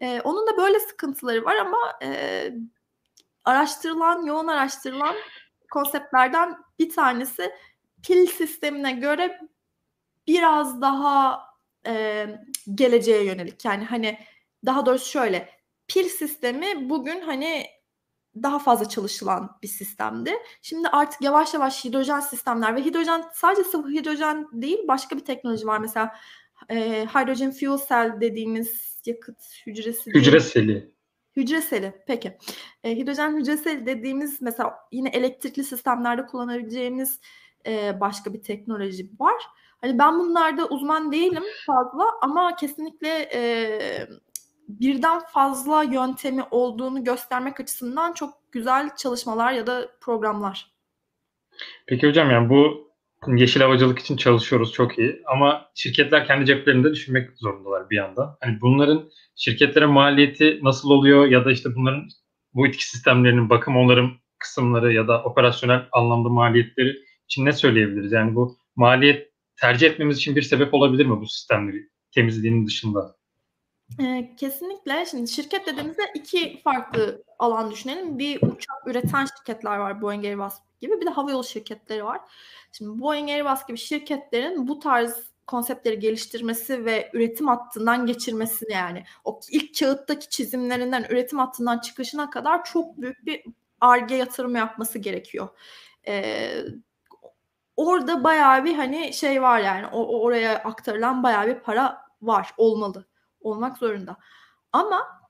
E, onun da böyle sıkıntıları var ama e, araştırılan, yoğun araştırılan konseptlerden bir tanesi pil sistemine göre biraz daha e, geleceğe yönelik. Yani hani daha doğrusu şöyle pil sistemi bugün hani daha fazla çalışılan bir sistemdi. Şimdi artık yavaş yavaş hidrojen sistemler ve hidrojen sadece sıvı hidrojen değil başka bir teknoloji var. Mesela e, hydrogen fuel cell dediğimiz yakıt hücresi. Hücre seli. Hücre seli. Peki. E, hidrojen hücre seli dediğimiz mesela yine elektrikli sistemlerde kullanabileceğimiz e, başka bir teknoloji var. Hani ben bunlarda uzman değilim fazla ama kesinlikle e, birden fazla yöntemi olduğunu göstermek açısından çok güzel çalışmalar ya da programlar. Peki hocam yani bu yeşil havacılık için çalışıyoruz çok iyi ama şirketler kendi ceplerinde düşünmek zorundalar bir yandan. Hani bunların şirketlere maliyeti nasıl oluyor ya da işte bunların bu itki sistemlerinin bakım onarım kısımları ya da operasyonel anlamda maliyetleri için ne söyleyebiliriz? Yani bu maliyet tercih etmemiz için bir sebep olabilir mi bu sistemleri temizliğinin dışında? Ee, kesinlikle. Şimdi şirket dediğimizde iki farklı alan düşünelim. Bir uçak üreten şirketler var Boeing Airbus gibi. Bir de havayolu şirketleri var. Şimdi Boeing Airbus gibi şirketlerin bu tarz konseptleri geliştirmesi ve üretim hattından geçirmesini yani o ilk kağıttaki çizimlerinden üretim hattından çıkışına kadar çok büyük bir arge yatırım yapması gerekiyor. Ee, orada bayağı bir hani şey var yani o, oraya aktarılan bayağı bir para var olmalı olmak zorunda ama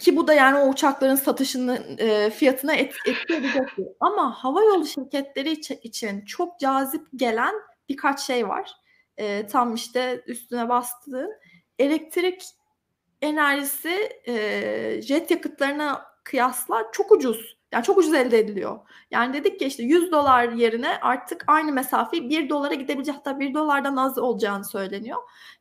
ki bu da yani o uçakların satışının e, fiyatına et, etki edecektir. Ama hava yolu şirketleri için çok cazip gelen birkaç şey var. E, tam işte üstüne bastığın elektrik enerjisi e, jet yakıtlarına kıyasla çok ucuz. Yani çok ucuz elde ediliyor. Yani dedik ki işte 100 dolar yerine artık aynı mesafeyi 1 dolara gidebilecek hatta 1 dolardan az olacağını söyleniyor.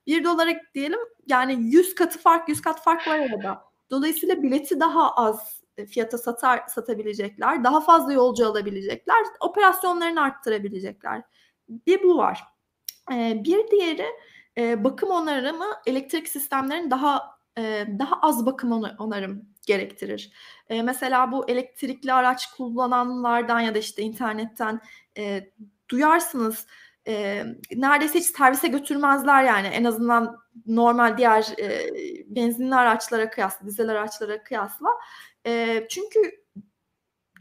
1 dolara diyelim yani 100 katı fark 100 kat fark var arada. Dolayısıyla bileti daha az e, fiyata satar satabilecekler. Daha fazla yolcu alabilecekler. Operasyonlarını arttırabilecekler. Bir bu var. Ee, bir diğeri e, bakım onarımı elektrik sistemlerin daha e, daha az bakım onarım gerektirir. E, mesela bu elektrikli araç kullananlardan ya da işte internetten e, duyarsınız e, neredeyse hiç servise götürmezler yani en azından normal diğer e, benzinli araçlara kıyasla, dizel araçlara kıyasla. E, çünkü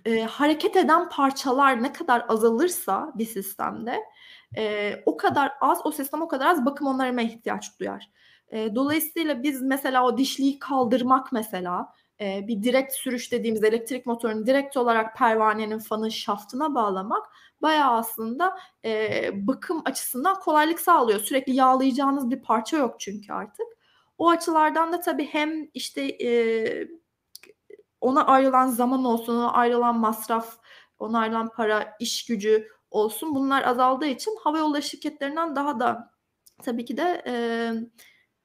e, hareket eden parçalar ne kadar azalırsa bir sistemde e, o kadar az, o sistem o kadar az bakım onarıma ihtiyaç duyar. E, dolayısıyla biz mesela o dişliği kaldırmak mesela e, bir direkt sürüş dediğimiz elektrik motorunu direkt olarak pervanenin fanın şaftına bağlamak bayağı aslında e, bakım açısından kolaylık sağlıyor. Sürekli yağlayacağınız bir parça yok çünkü artık. O açılardan da tabii hem işte e, ona ayrılan zaman olsun, ona ayrılan masraf, ona ayrılan para, iş gücü olsun bunlar azaldığı için havayolu şirketlerinden daha da tabii ki de e,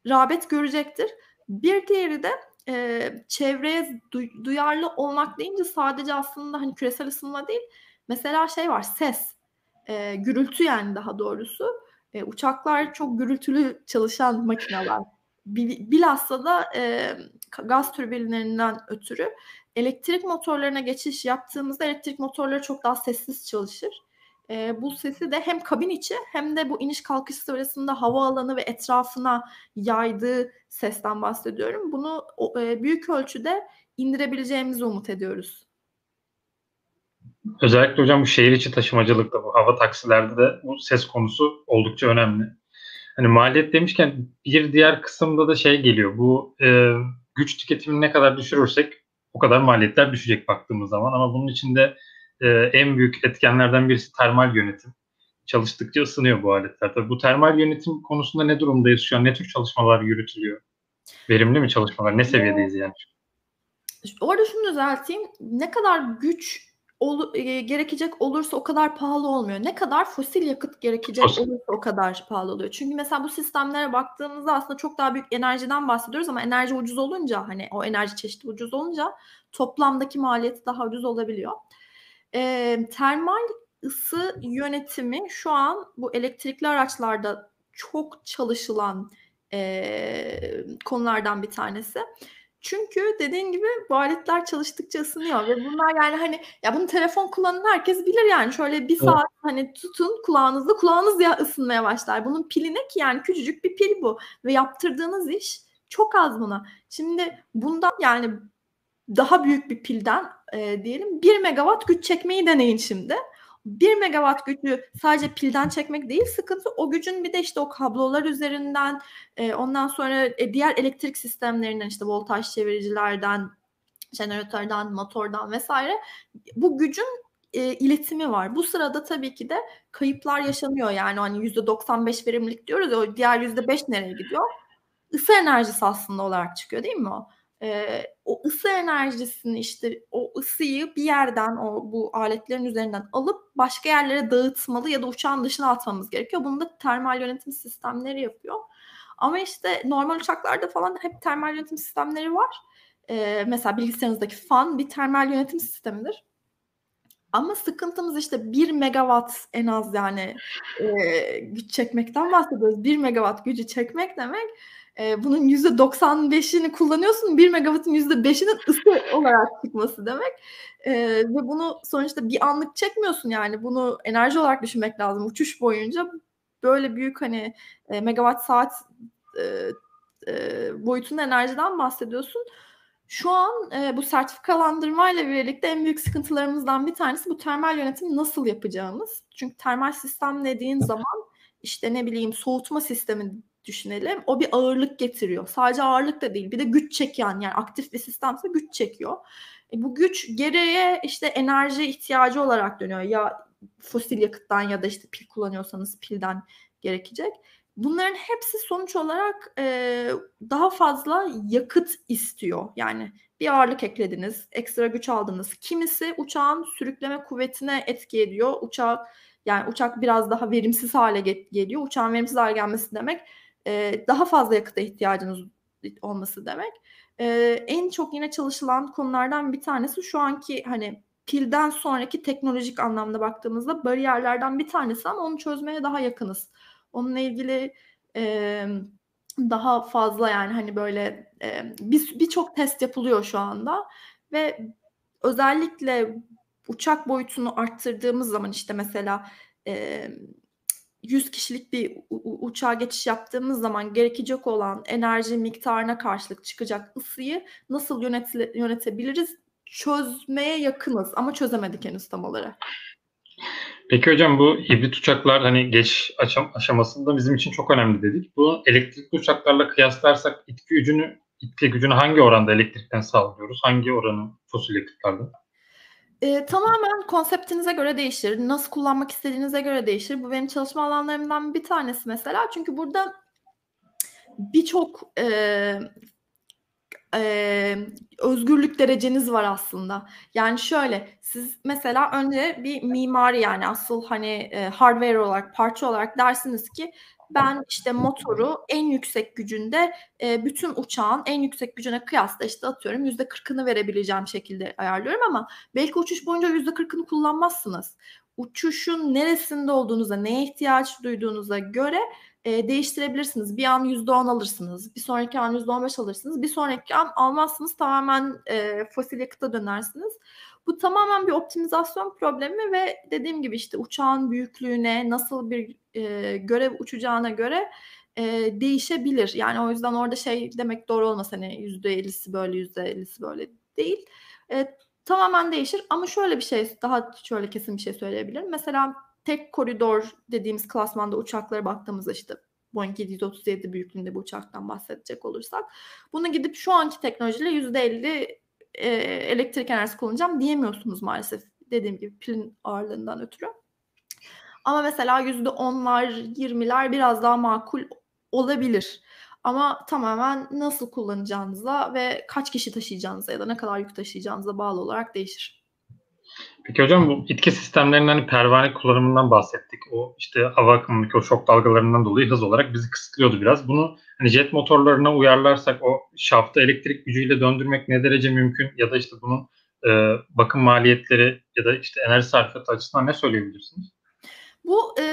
rağbet görecektir. Bir diğeri de e, çevreye du- duyarlı olmak deyince sadece aslında hani küresel ısınma değil. Mesela şey var ses, e, gürültü yani daha doğrusu. E, uçaklar çok gürültülü çalışan makineler. Bilhassa da e, gaz türbinlerinden ötürü elektrik motorlarına geçiş yaptığımızda elektrik motorları çok daha sessiz çalışır. E, bu sesi de hem kabin içi hem de bu iniş kalkış sırasında hava alanı ve etrafına yaydığı sesten bahsediyorum. Bunu e, büyük ölçüde indirebileceğimizi umut ediyoruz. Özellikle hocam bu şehir içi taşımacılıkta bu hava taksilerde de bu ses konusu oldukça önemli. Hani maliyet demişken bir diğer kısımda da şey geliyor. Bu e, güç tüketimini ne kadar düşürürsek o kadar maliyetler düşecek baktığımız zaman. Ama bunun içinde e, en büyük etkenlerden birisi termal yönetim. Çalıştıkça ısınıyor bu aletler. Tabii bu termal yönetim konusunda ne durumdayız şu an? Ne tür çalışmalar yürütülüyor? Verimli mi çalışmalar? Ne seviyedeyiz yani? Orada şunu düzelteyim. Ne kadar güç ol, e, gerekecek olursa o kadar pahalı olmuyor. Ne kadar fosil yakıt gerekecek fosil. olursa o kadar pahalı oluyor. Çünkü mesela bu sistemlere baktığımızda aslında çok daha büyük enerjiden bahsediyoruz ama enerji ucuz olunca hani o enerji çeşidi ucuz olunca toplamdaki maliyeti daha ucuz olabiliyor. E, termal ısı yönetimi şu an bu elektrikli araçlarda çok çalışılan e, konulardan bir tanesi. Çünkü dediğin gibi bu aletler çalıştıkça ısınıyor ve bunlar yani hani ya bunu telefon kullanan herkes bilir yani şöyle bir saat evet. hani tutun kulağınızda kulağınız ya ısınmaya başlar. Bunun pili ne ki yani küçücük bir pil bu ve yaptırdığınız iş çok az buna. Şimdi bundan yani daha büyük bir pilden e, diyelim 1 megawatt güç çekmeyi deneyin şimdi. 1 megawatt gücü sadece pilden çekmek değil sıkıntı. O gücün bir de işte o kablolar üzerinden e, ondan sonra e, diğer elektrik sistemlerinden işte voltaj çeviricilerden, jeneratörden, motordan vesaire bu gücün e, iletimi var. Bu sırada tabii ki de kayıplar yaşanıyor. Yani hani %95 verimlilik diyoruz ya o diğer %5 nereye gidiyor? Isı enerjisi aslında olarak çıkıyor değil mi o? E, o ısı enerjisini işte o ısıyı bir yerden o bu aletlerin üzerinden alıp başka yerlere dağıtmalı ya da uçağın dışına atmamız gerekiyor. Bunu da termal yönetim sistemleri yapıyor. Ama işte normal uçaklarda falan hep termal yönetim sistemleri var. E, mesela bilgisayarınızdaki fan bir termal yönetim sistemidir. Ama sıkıntımız işte 1 megawatt en az yani e, güç çekmekten bahsediyoruz. 1 megawatt gücü çekmek demek e, bunun %95'ini kullanıyorsun. 1 megawattın %5'inin ısı olarak çıkması demek. E, ve bunu sonuçta bir anlık çekmiyorsun yani. Bunu enerji olarak düşünmek lazım. Uçuş boyunca böyle büyük hani e, megawatt saat e, e, boyutunda enerjiden bahsediyorsun. Şu an e, bu sertifikalandırma ile birlikte en büyük sıkıntılarımızdan bir tanesi bu termal yönetimi nasıl yapacağımız. Çünkü termal sistem dediğin zaman işte ne bileyim soğutma sistemi düşünelim. O bir ağırlık getiriyor. Sadece ağırlık da değil bir de güç çeken yani aktif bir sistemse güç çekiyor. E, bu güç geriye işte enerji ihtiyacı olarak dönüyor. Ya fosil yakıttan ya da işte pil kullanıyorsanız pilden gerekecek. Bunların hepsi sonuç olarak e, daha fazla yakıt istiyor. Yani bir ağırlık eklediniz, ekstra güç aldınız. Kimisi uçağın sürükleme kuvvetine etki ediyor. Uçak yani uçak biraz daha verimsiz hale geliyor. Uçağın verimsiz hale gelmesi demek e, daha fazla yakıta ihtiyacınız olması demek. E, en çok yine çalışılan konulardan bir tanesi şu anki hani pilden sonraki teknolojik anlamda baktığımızda bariyerlerden bir tanesi ama onu çözmeye daha yakınız. Onunla ilgili e, daha fazla yani hani böyle e, birçok test yapılıyor şu anda ve özellikle uçak boyutunu arttırdığımız zaman işte mesela e, 100 kişilik bir uçağa geçiş yaptığımız zaman gerekecek olan enerji miktarına karşılık çıkacak ısıyı nasıl yönet yönetebiliriz çözmeye yakınız ama çözemedik henüz tam olarak. Peki hocam bu hibrit uçaklar hani geç aşam aşamasında bizim için çok önemli dedik. Bu elektrikli uçaklarla kıyaslarsak itki gücünü itki gücünü hangi oranda elektrikten sağlıyoruz? Hangi oranı fosil yakıtlardan? Eee, tamamen konseptinize göre değişir. Nasıl kullanmak istediğinize göre değişir. Bu benim çalışma alanlarımdan bir tanesi mesela. Çünkü burada birçok, eee, eee, özgürlük dereceniz var aslında. Yani şöyle, siz mesela önce bir mimari yani asıl hani, eee, hardware olarak, parça olarak dersiniz ki, ben işte motoru en yüksek gücünde e, bütün uçağın en yüksek gücüne kıyasla işte atıyorum yüzde kırkını verebileceğim şekilde ayarlıyorum ama belki uçuş boyunca yüzde kırkını kullanmazsınız. Uçuşun neresinde olduğunuza, neye ihtiyaç duyduğunuza göre e, değiştirebilirsiniz. Bir an %10 alırsınız, bir sonraki an %15 alırsınız, bir sonraki an almazsınız tamamen e, fosil yakıta dönersiniz. Bu tamamen bir optimizasyon problemi ve dediğim gibi işte uçağın büyüklüğüne, nasıl bir e, görev uçacağına göre e, değişebilir. Yani o yüzden orada şey demek doğru olmaz hani %50'si böyle %50'si böyle değil. E, tamamen değişir ama şöyle bir şey daha şöyle kesin bir şey söyleyebilirim. Mesela tek koridor dediğimiz klasmanda uçaklara baktığımızda işte Boeing 737 büyüklüğünde bu uçaktan bahsedecek olursak bunu gidip şu anki teknolojiyle %50 e, elektrik enerjisi kullanacağım diyemiyorsunuz maalesef. Dediğim gibi pilin ağırlığından ötürü. Ama mesela %10'lar, 20'ler biraz daha makul olabilir. Ama tamamen nasıl kullanacağınıza ve kaç kişi taşıyacağınıza ya da ne kadar yük taşıyacağınıza bağlı olarak değişir. Peki hocam bu itki sistemlerinin hani pervane kullanımından bahsettik. O işte hava akımındaki o şok dalgalarından dolayı hız olarak bizi kısıtlıyordu biraz. Bunu hani jet motorlarına uyarlarsak o şaftı elektrik gücüyle döndürmek ne derece mümkün ya da işte bunun e, bakım maliyetleri ya da işte enerji sarfiyatı açısından ne söyleyebilirsiniz? Bu e,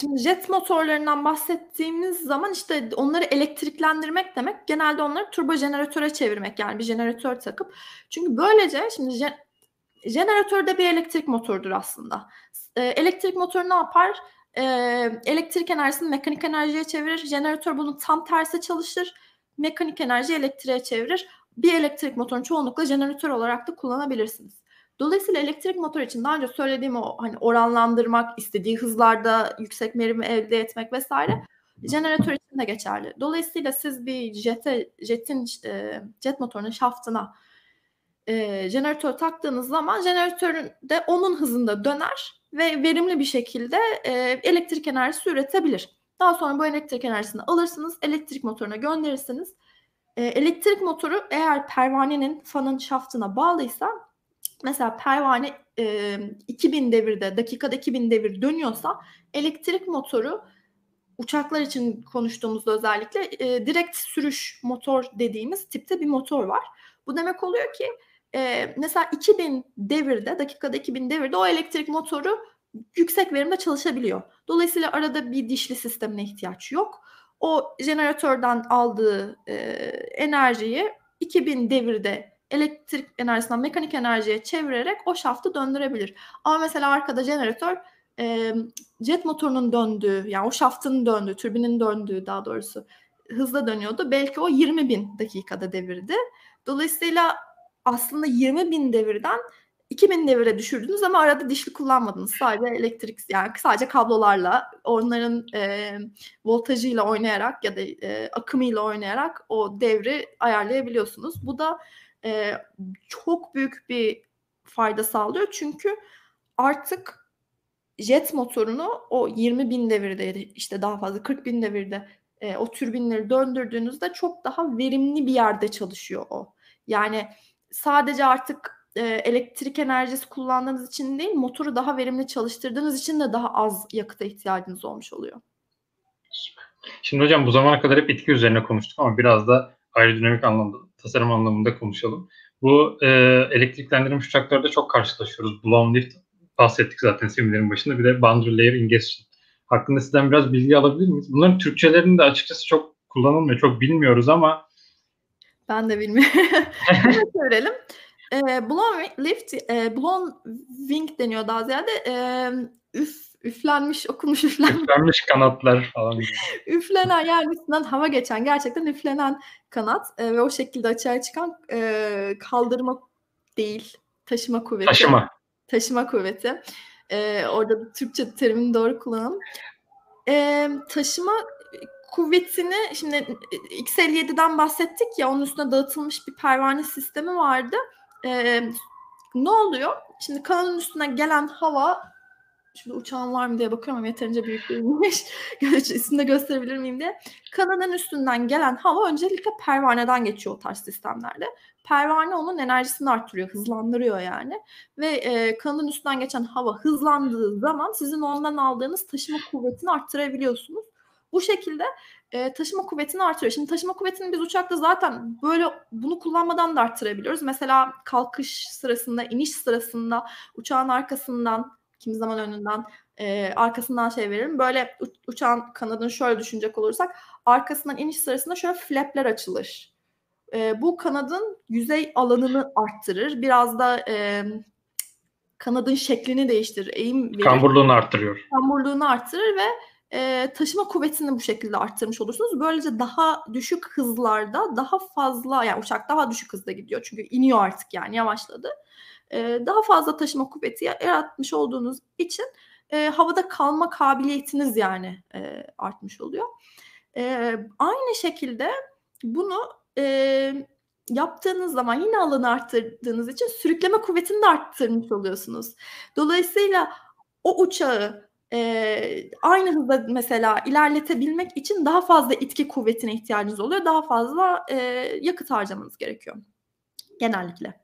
Şimdi jet motorlarından bahsettiğimiz zaman işte onları elektriklendirmek demek genelde onları turbo jeneratöre çevirmek yani bir jeneratör takıp. Çünkü böylece şimdi je, jeneratör de bir elektrik motorudur aslında. E, elektrik motoru ne yapar? E, elektrik enerjisini mekanik enerjiye çevirir. Jeneratör bunun tam tersi çalışır. Mekanik enerji elektriğe çevirir. Bir elektrik motorunu çoğunlukla jeneratör olarak da kullanabilirsiniz. Dolayısıyla elektrik motor için daha önce söylediğim o hani oranlandırmak, istediği hızlarda yüksek verimi elde etmek vesaire jeneratör için de geçerli. Dolayısıyla siz bir jete, jetin jet motorunun şaftına e, jeneratör taktığınız zaman jeneratörün de onun hızında döner ve verimli bir şekilde e, elektrik enerjisi üretebilir. Daha sonra bu elektrik enerjisini alırsınız, elektrik motoruna gönderirsiniz. E, elektrik motoru eğer pervanenin fanın şaftına bağlıysa mesela pervane e, 2000 devirde dakikada 2000 devir dönüyorsa elektrik motoru uçaklar için konuştuğumuzda özellikle e, direkt sürüş motor dediğimiz tipte bir motor var. Bu demek oluyor ki e, mesela 2000 devirde dakikada 2000 devirde o elektrik motoru yüksek verimde çalışabiliyor. Dolayısıyla arada bir dişli sistemine ihtiyaç yok. O jeneratörden aldığı e, enerjiyi 2000 devirde elektrik enerjisinden mekanik enerjiye çevirerek o şaftı döndürebilir. Ama mesela arkada jeneratör e, jet motorunun döndüğü yani o şaftın döndüğü, türbinin döndüğü daha doğrusu hızla dönüyordu. Belki o 20 bin dakikada devirdi. Dolayısıyla aslında 20 bin devirden 2000 devire düşürdünüz ama arada dişli kullanmadınız. Sadece elektrik yani sadece kablolarla onların e, voltajıyla oynayarak ya da e, akımıyla oynayarak o devri ayarlayabiliyorsunuz. Bu da e, çok büyük bir fayda sağlıyor. Çünkü artık jet motorunu o 20 bin devirde işte daha fazla 40 bin devirde e, o türbinleri döndürdüğünüzde çok daha verimli bir yerde çalışıyor o. Yani sadece artık e, elektrik enerjisi kullandığınız için değil motoru daha verimli çalıştırdığınız için de daha az yakıta ihtiyacınız olmuş oluyor. Şimdi hocam bu zamana kadar hep etki üzerine konuştuk ama biraz da aerodinamik anlamda tasarım anlamında konuşalım. Bu e, elektriklendirilmiş uçaklarda çok karşılaşıyoruz. Blown lift bahsettik zaten seminerin başında. Bir de boundary layer ingestion. Hakkında sizden biraz bilgi alabilir miyiz? Bunların Türkçelerini de açıkçası çok kullanılmıyor. Çok bilmiyoruz ama ben de bilmiyorum. evet, görelim. E, blown lift, e, blown wing deniyor daha ziyade. E, üf üflenmiş, okunmuş üflenmiş. Üflenmiş kanatlar falan. üflenen yani üstünden hava geçen gerçekten üflenen kanat e, ve o şekilde açığa çıkan e, kaldırma değil, taşıma kuvveti. Taşıma. Taşıma kuvveti. E, orada Türkçe terimini doğru kullanalım. E, taşıma kuvvetini şimdi X57'den bahsettik ya onun üstüne dağıtılmış bir pervane sistemi vardı. E, ne oluyor? Şimdi kanalın üstüne gelen hava Şurada uçağım var mı diye bakıyorum ama yeterince büyük değilmiş. [laughs] Üstünde gösterebilir miyim diye. Kanadın üstünden gelen hava öncelikle pervaneden geçiyor o tarz sistemlerde. Pervane onun enerjisini arttırıyor, hızlandırıyor yani. Ve e, kanadın üstünden geçen hava hızlandığı zaman sizin ondan aldığınız taşıma kuvvetini arttırabiliyorsunuz. Bu şekilde e, taşıma kuvvetini artırıyor. Şimdi taşıma kuvvetini biz uçakta zaten böyle bunu kullanmadan da arttırabiliyoruz. Mesela kalkış sırasında, iniş sırasında uçağın arkasından, kimi zaman önünden, e, arkasından şey veririm. Böyle uçağın kanadını şöyle düşünecek olursak arkasından iniş sırasında şöyle flapler açılır. E, bu kanadın yüzey alanını arttırır. Biraz da e, kanadın şeklini değiştirir. Eğim verir. Kamburluğunu arttırıyor. Kamburluğunu arttırır ve e, taşıma kuvvetini bu şekilde arttırmış olursunuz. Böylece daha düşük hızlarda daha fazla yani uçak daha düşük hızda gidiyor çünkü iniyor artık yani yavaşladı. E, daha fazla taşıma kuvveti yaratmış olduğunuz için e, havada kalma kabiliyetiniz yani e, artmış oluyor. E, aynı şekilde bunu e, yaptığınız zaman yine alanı arttırdığınız için sürükleme kuvvetini de arttırmış oluyorsunuz. Dolayısıyla o uçağı e, aynı hızda mesela ilerletebilmek için daha fazla itki kuvvetine ihtiyacınız oluyor. Daha fazla e, yakıt harcamanız gerekiyor genellikle.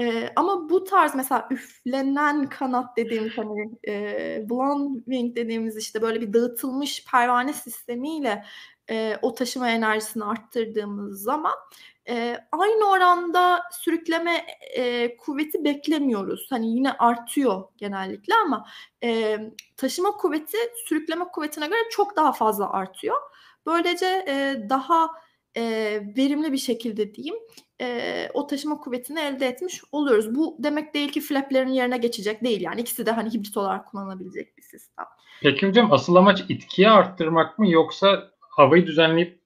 E, ama bu tarz mesela üflenen kanat dediğimiz hani e, blown wing dediğimiz işte böyle bir dağıtılmış pervane sistemiyle e, o taşıma enerjisini arttırdığımız zaman e, aynı oranda sürükleme e, kuvveti beklemiyoruz. Hani yine artıyor genellikle ama e, taşıma kuvveti sürükleme kuvvetine göre çok daha fazla artıyor. Böylece e, daha e, verimli bir şekilde diyeyim e, o taşıma kuvvetini elde etmiş oluyoruz. Bu demek değil ki flaplerin yerine geçecek değil yani ikisi de hani hibrit olarak kullanılabilecek bir sistem. Peki hocam asıl amaç itkiyi arttırmak mı yoksa havayı düzenleyip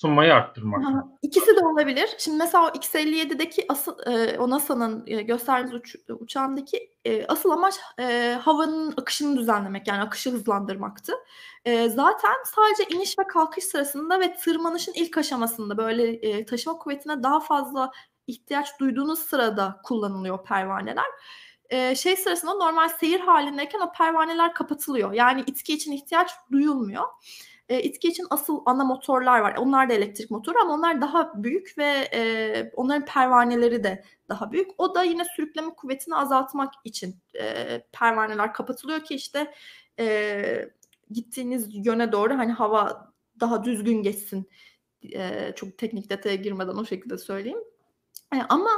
tutunmayı arttırmak mı? İkisi de olabilir. Şimdi mesela o X-57'deki asıl e, o NASA'nın e, gösterdiğimiz uç, uçağındaki e, asıl amaç e, havanın akışını düzenlemek yani akışı hızlandırmaktı. E, zaten sadece iniş ve kalkış sırasında ve tırmanışın ilk aşamasında böyle e, taşıma kuvvetine daha fazla ihtiyaç duyduğunuz sırada kullanılıyor pervaneler e, şey sırasında normal seyir halindeyken o pervaneler kapatılıyor. Yani itki için ihtiyaç duyulmuyor. E, itki için asıl ana motorlar var. Onlar da elektrik motoru ama onlar daha büyük ve e, onların pervaneleri de daha büyük. O da yine sürükleme kuvvetini azaltmak için e, pervaneler kapatılıyor ki işte e, gittiğiniz yöne doğru hani hava daha düzgün geçsin. E, çok teknik detaya girmeden o şekilde söyleyeyim. E, ama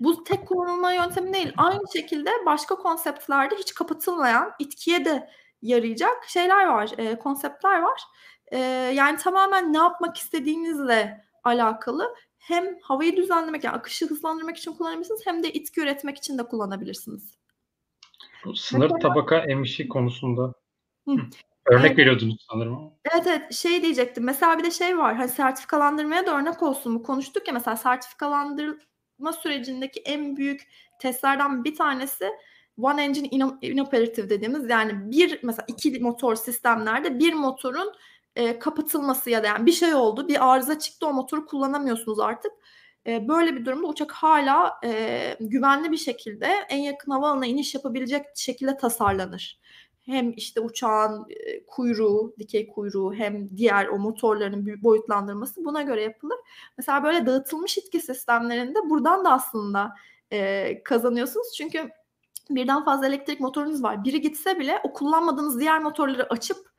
bu tek kullanılma yöntemi değil. Aynı şekilde başka konseptlerde hiç kapatılmayan, itkiye de yarayacak şeyler var, e, konseptler var. E, yani tamamen ne yapmak istediğinizle alakalı hem havayı düzenlemek yani akışı hızlandırmak için kullanabilirsiniz hem de itki üretmek için de kullanabilirsiniz. Bu sınır Mesela, tabaka emişi konusunda hı. örnek evet. veriyordunuz sanırım. Evet evet şey diyecektim. Mesela bir de şey var. Hani sertifikalandırmaya da örnek olsun bu konuştuk ya mesela sertifikalandırma sürecindeki en büyük testlerden bir tanesi one engine inoperative dediğimiz yani bir mesela iki motor sistemlerde bir motorun e, kapatılması ya da yani bir şey oldu, bir arıza çıktı o motoru kullanamıyorsunuz artık. E, böyle bir durumda uçak hala e, güvenli bir şekilde en yakın havaalanına iniş yapabilecek şekilde tasarlanır. Hem işte uçağın e, kuyruğu, dikey kuyruğu hem diğer o motorların boyutlandırması buna göre yapılır. Mesela böyle dağıtılmış itki sistemlerinde buradan da aslında e, kazanıyorsunuz. Çünkü birden fazla elektrik motorunuz var. Biri gitse bile o kullanmadığınız diğer motorları açıp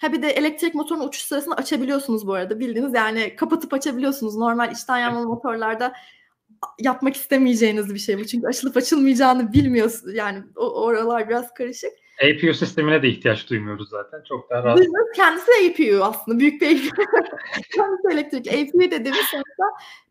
Ha bir de elektrik motorunun uçuş sırasında açabiliyorsunuz bu arada. Bildiğiniz yani kapatıp açabiliyorsunuz. Normal içten yanmalı motorlarda yapmak istemeyeceğiniz bir şey bu. Çünkü açılıp açılmayacağını bilmiyorsunuz. Yani o, oralar biraz karışık. APU sistemine de ihtiyaç duymuyoruz zaten. Çok daha rahat. Kendisi APU aslında. Büyük bir APU. [laughs] Kendisi elektrik. APU dediğimiz sonuçta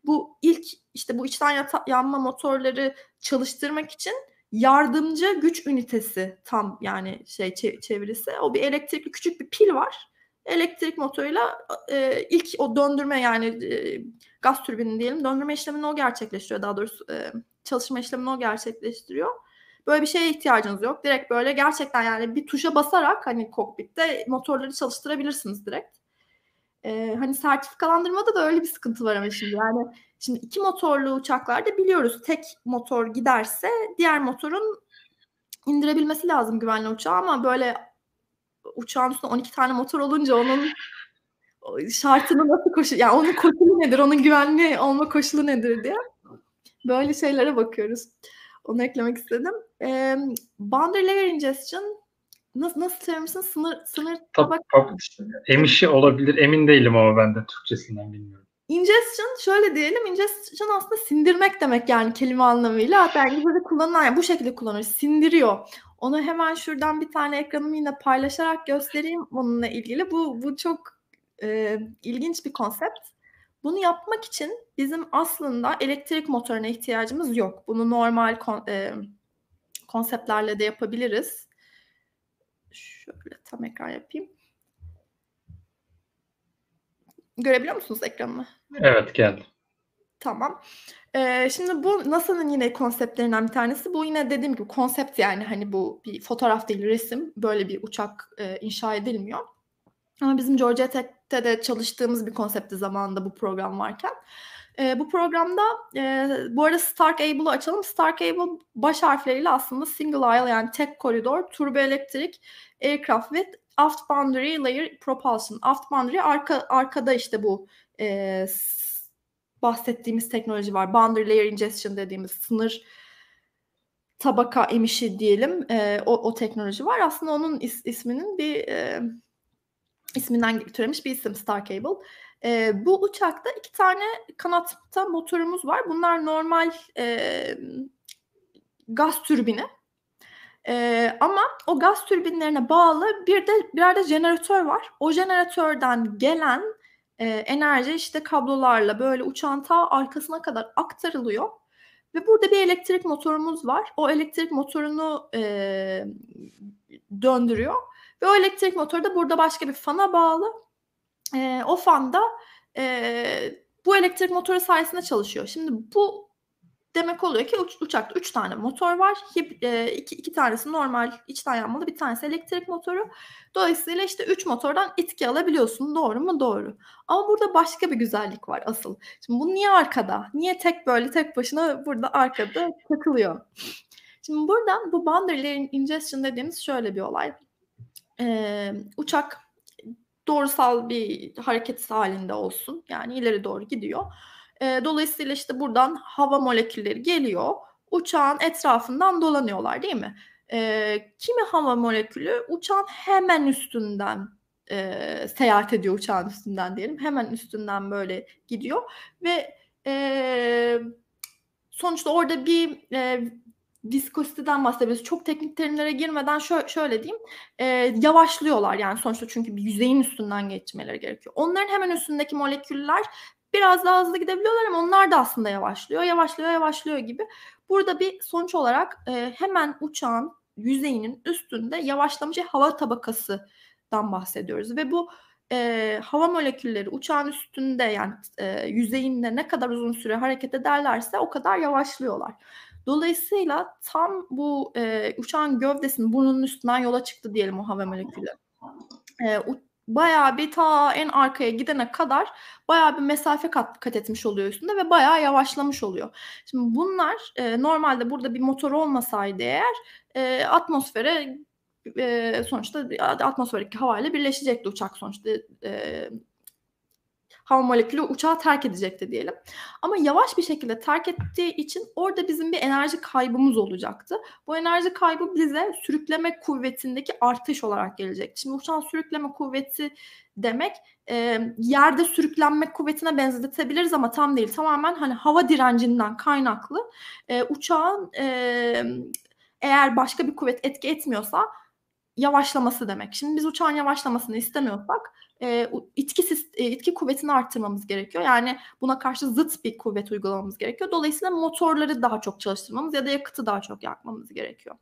bu ilk işte bu içten yanma motorları çalıştırmak için yardımcı güç ünitesi tam yani şey çevirisi. O bir elektrikli küçük bir pil var. Elektrik motoruyla e, ilk o döndürme yani e, gaz türbini diyelim döndürme işlemini o gerçekleştiriyor. Daha doğrusu e, çalışma işlemini o gerçekleştiriyor. Böyle bir şeye ihtiyacınız yok. Direkt böyle gerçekten yani bir tuşa basarak hani kokpitte motorları çalıştırabilirsiniz direkt. Ee, hani sertifikalandırmada da öyle bir sıkıntı var ama şimdi yani şimdi iki motorlu uçaklarda biliyoruz tek motor giderse diğer motorun indirebilmesi lazım güvenli uçağı ama böyle uçağın üstünde 12 tane motor olunca onun şartını nasıl koşu yani onun koşulu nedir, onun güvenli olma koşulu nedir diye böyle şeylere bakıyoruz. Onu eklemek istedim. Ee, boundary layer ingestion nasıl nasıl söylemişsin? Sınır sınır tabak. Emişi olabilir. Emin değilim ama ben de Türkçesinden bilmiyorum. Ingestion şöyle diyelim. Ingestion aslında sindirmek demek yani kelime anlamıyla. Hatta İngilizce'de kullanılan yani bu şekilde kullanır. Sindiriyor. Onu hemen şuradan bir tane ekranımı yine paylaşarak göstereyim onunla ilgili. Bu bu çok e, ilginç bir konsept. Bunu yapmak için bizim aslında elektrik motoruna ihtiyacımız yok. Bunu normal kon, e, konseptlerle de yapabiliriz. Şöyle tam ekran yapayım. Görebiliyor musunuz ekranımı? Evet geldi. Tamam. Ee, şimdi bu NASA'nın yine konseptlerinden bir tanesi. Bu yine dediğim gibi konsept yani hani bu bir fotoğraf değil resim. Böyle bir uçak e, inşa edilmiyor. Ama bizim Georgia Tech'te de çalıştığımız bir konsepti zamanında bu program varken. E, bu programda e, bu arada Stark Able'ı açalım. Stark Able baş harfleriyle aslında single aisle yani tek koridor, turbo elektrik, aircraft with aft boundary layer propulsion. Aft boundary arka, arkada işte bu e, bahsettiğimiz teknoloji var. Boundary layer ingestion dediğimiz sınır tabaka emişi diyelim. E, o, o teknoloji var. Aslında onun is, isminin bir e, isminden türemiş bir isim Star Cable. E, bu uçakta iki tane kanatta motorumuz var. Bunlar normal e, gaz türbini. E, ama o gaz türbinlerine bağlı bir de birer de jeneratör var. O jeneratörden gelen e, enerji işte kablolarla böyle uçağın ta arkasına kadar aktarılıyor. Ve burada bir elektrik motorumuz var. O elektrik motorunu e, döndürüyor. Ve o elektrik motoru da burada başka bir fana bağlı. E, o fan da e, bu elektrik motoru sayesinde çalışıyor. Şimdi bu demek oluyor ki uç, uçakta 3 tane motor var. 2 e, iki, tanesi normal içten yanmalı, bir tanesi elektrik motoru. Dolayısıyla işte 3 motordan itki alabiliyorsun. Doğru mu? Doğru. Ama burada başka bir güzellik var asıl. Şimdi bu niye arkada? Niye tek böyle tek başına burada arkada takılıyor? Şimdi burada bu boundary ingestion dediğimiz şöyle bir olay. Ee, uçak doğrusal bir hareket halinde olsun. Yani ileri doğru gidiyor. E, dolayısıyla işte buradan hava molekülleri geliyor. Uçağın etrafından dolanıyorlar değil mi? E, kimi hava molekülü uçağın hemen üstünden e, seyahat ediyor uçağın üstünden diyelim. Hemen üstünden böyle gidiyor ve e, sonuçta orada bir e, viskositeden bahsediyoruz. Çok teknik terimlere girmeden şöyle, şöyle diyeyim. E, yavaşlıyorlar yani sonuçta çünkü bir yüzeyin üstünden geçmeleri gerekiyor. Onların hemen üstündeki moleküller biraz daha hızlı gidebiliyorlar ama onlar da aslında yavaşlıyor, yavaşlıyor, yavaşlıyor gibi. Burada bir sonuç olarak e, hemen uçağın yüzeyinin üstünde yavaşlamış hava tabakasından bahsediyoruz ve bu e, hava molekülleri uçağın üstünde yani e, yüzeyinde ne kadar uzun süre hareket ederlerse o kadar yavaşlıyorlar. Dolayısıyla tam bu e, uçağın gövdesinin burnunun üstünden yola çıktı diyelim o hava molekülü. E, bayağı bir ta en arkaya gidene kadar bayağı bir mesafe kat, kat etmiş oluyor üstünde ve bayağı yavaşlamış oluyor. Şimdi bunlar e, normalde burada bir motor olmasaydı eğer e, atmosfere e, sonuçta atmosferdeki havayla birleşecekti uçak sonuçta e, hava molekülü uçağı terk edecekti diyelim. Ama yavaş bir şekilde terk ettiği için orada bizim bir enerji kaybımız olacaktı. Bu enerji kaybı bize sürükleme kuvvetindeki artış olarak gelecek. Şimdi uçağın sürükleme kuvveti demek e, yerde sürüklenme kuvvetine benzetebiliriz ama tam değil. Tamamen hani hava direncinden kaynaklı e, uçağın e, eğer başka bir kuvvet etki etmiyorsa yavaşlaması demek. Şimdi biz uçağın yavaşlamasını istemiyorsak e, itki, itki kuvvetini arttırmamız gerekiyor. Yani buna karşı zıt bir kuvvet uygulamamız gerekiyor. Dolayısıyla motorları daha çok çalıştırmamız ya da yakıtı daha çok yakmamız gerekiyor.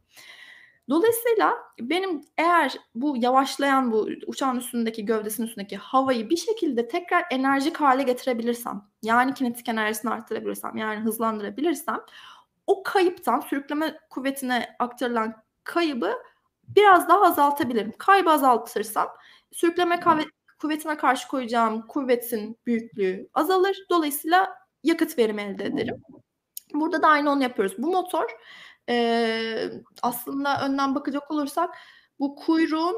Dolayısıyla benim eğer bu yavaşlayan bu uçağın üstündeki gövdesinin üstündeki havayı bir şekilde tekrar enerjik hale getirebilirsem, yani kinetik enerjisini arttırabilirsem, yani hızlandırabilirsem o kayıptan sürükleme kuvvetine aktarılan kaybı biraz daha azaltabilirim. Kaybı azaltırsam sürükleme kuvvetine karşı koyacağım kuvvetin büyüklüğü azalır. Dolayısıyla yakıt verimi elde ederim. Burada da aynı onu yapıyoruz. Bu motor Eee, aslında önden bakacak olursak bu kuyruğun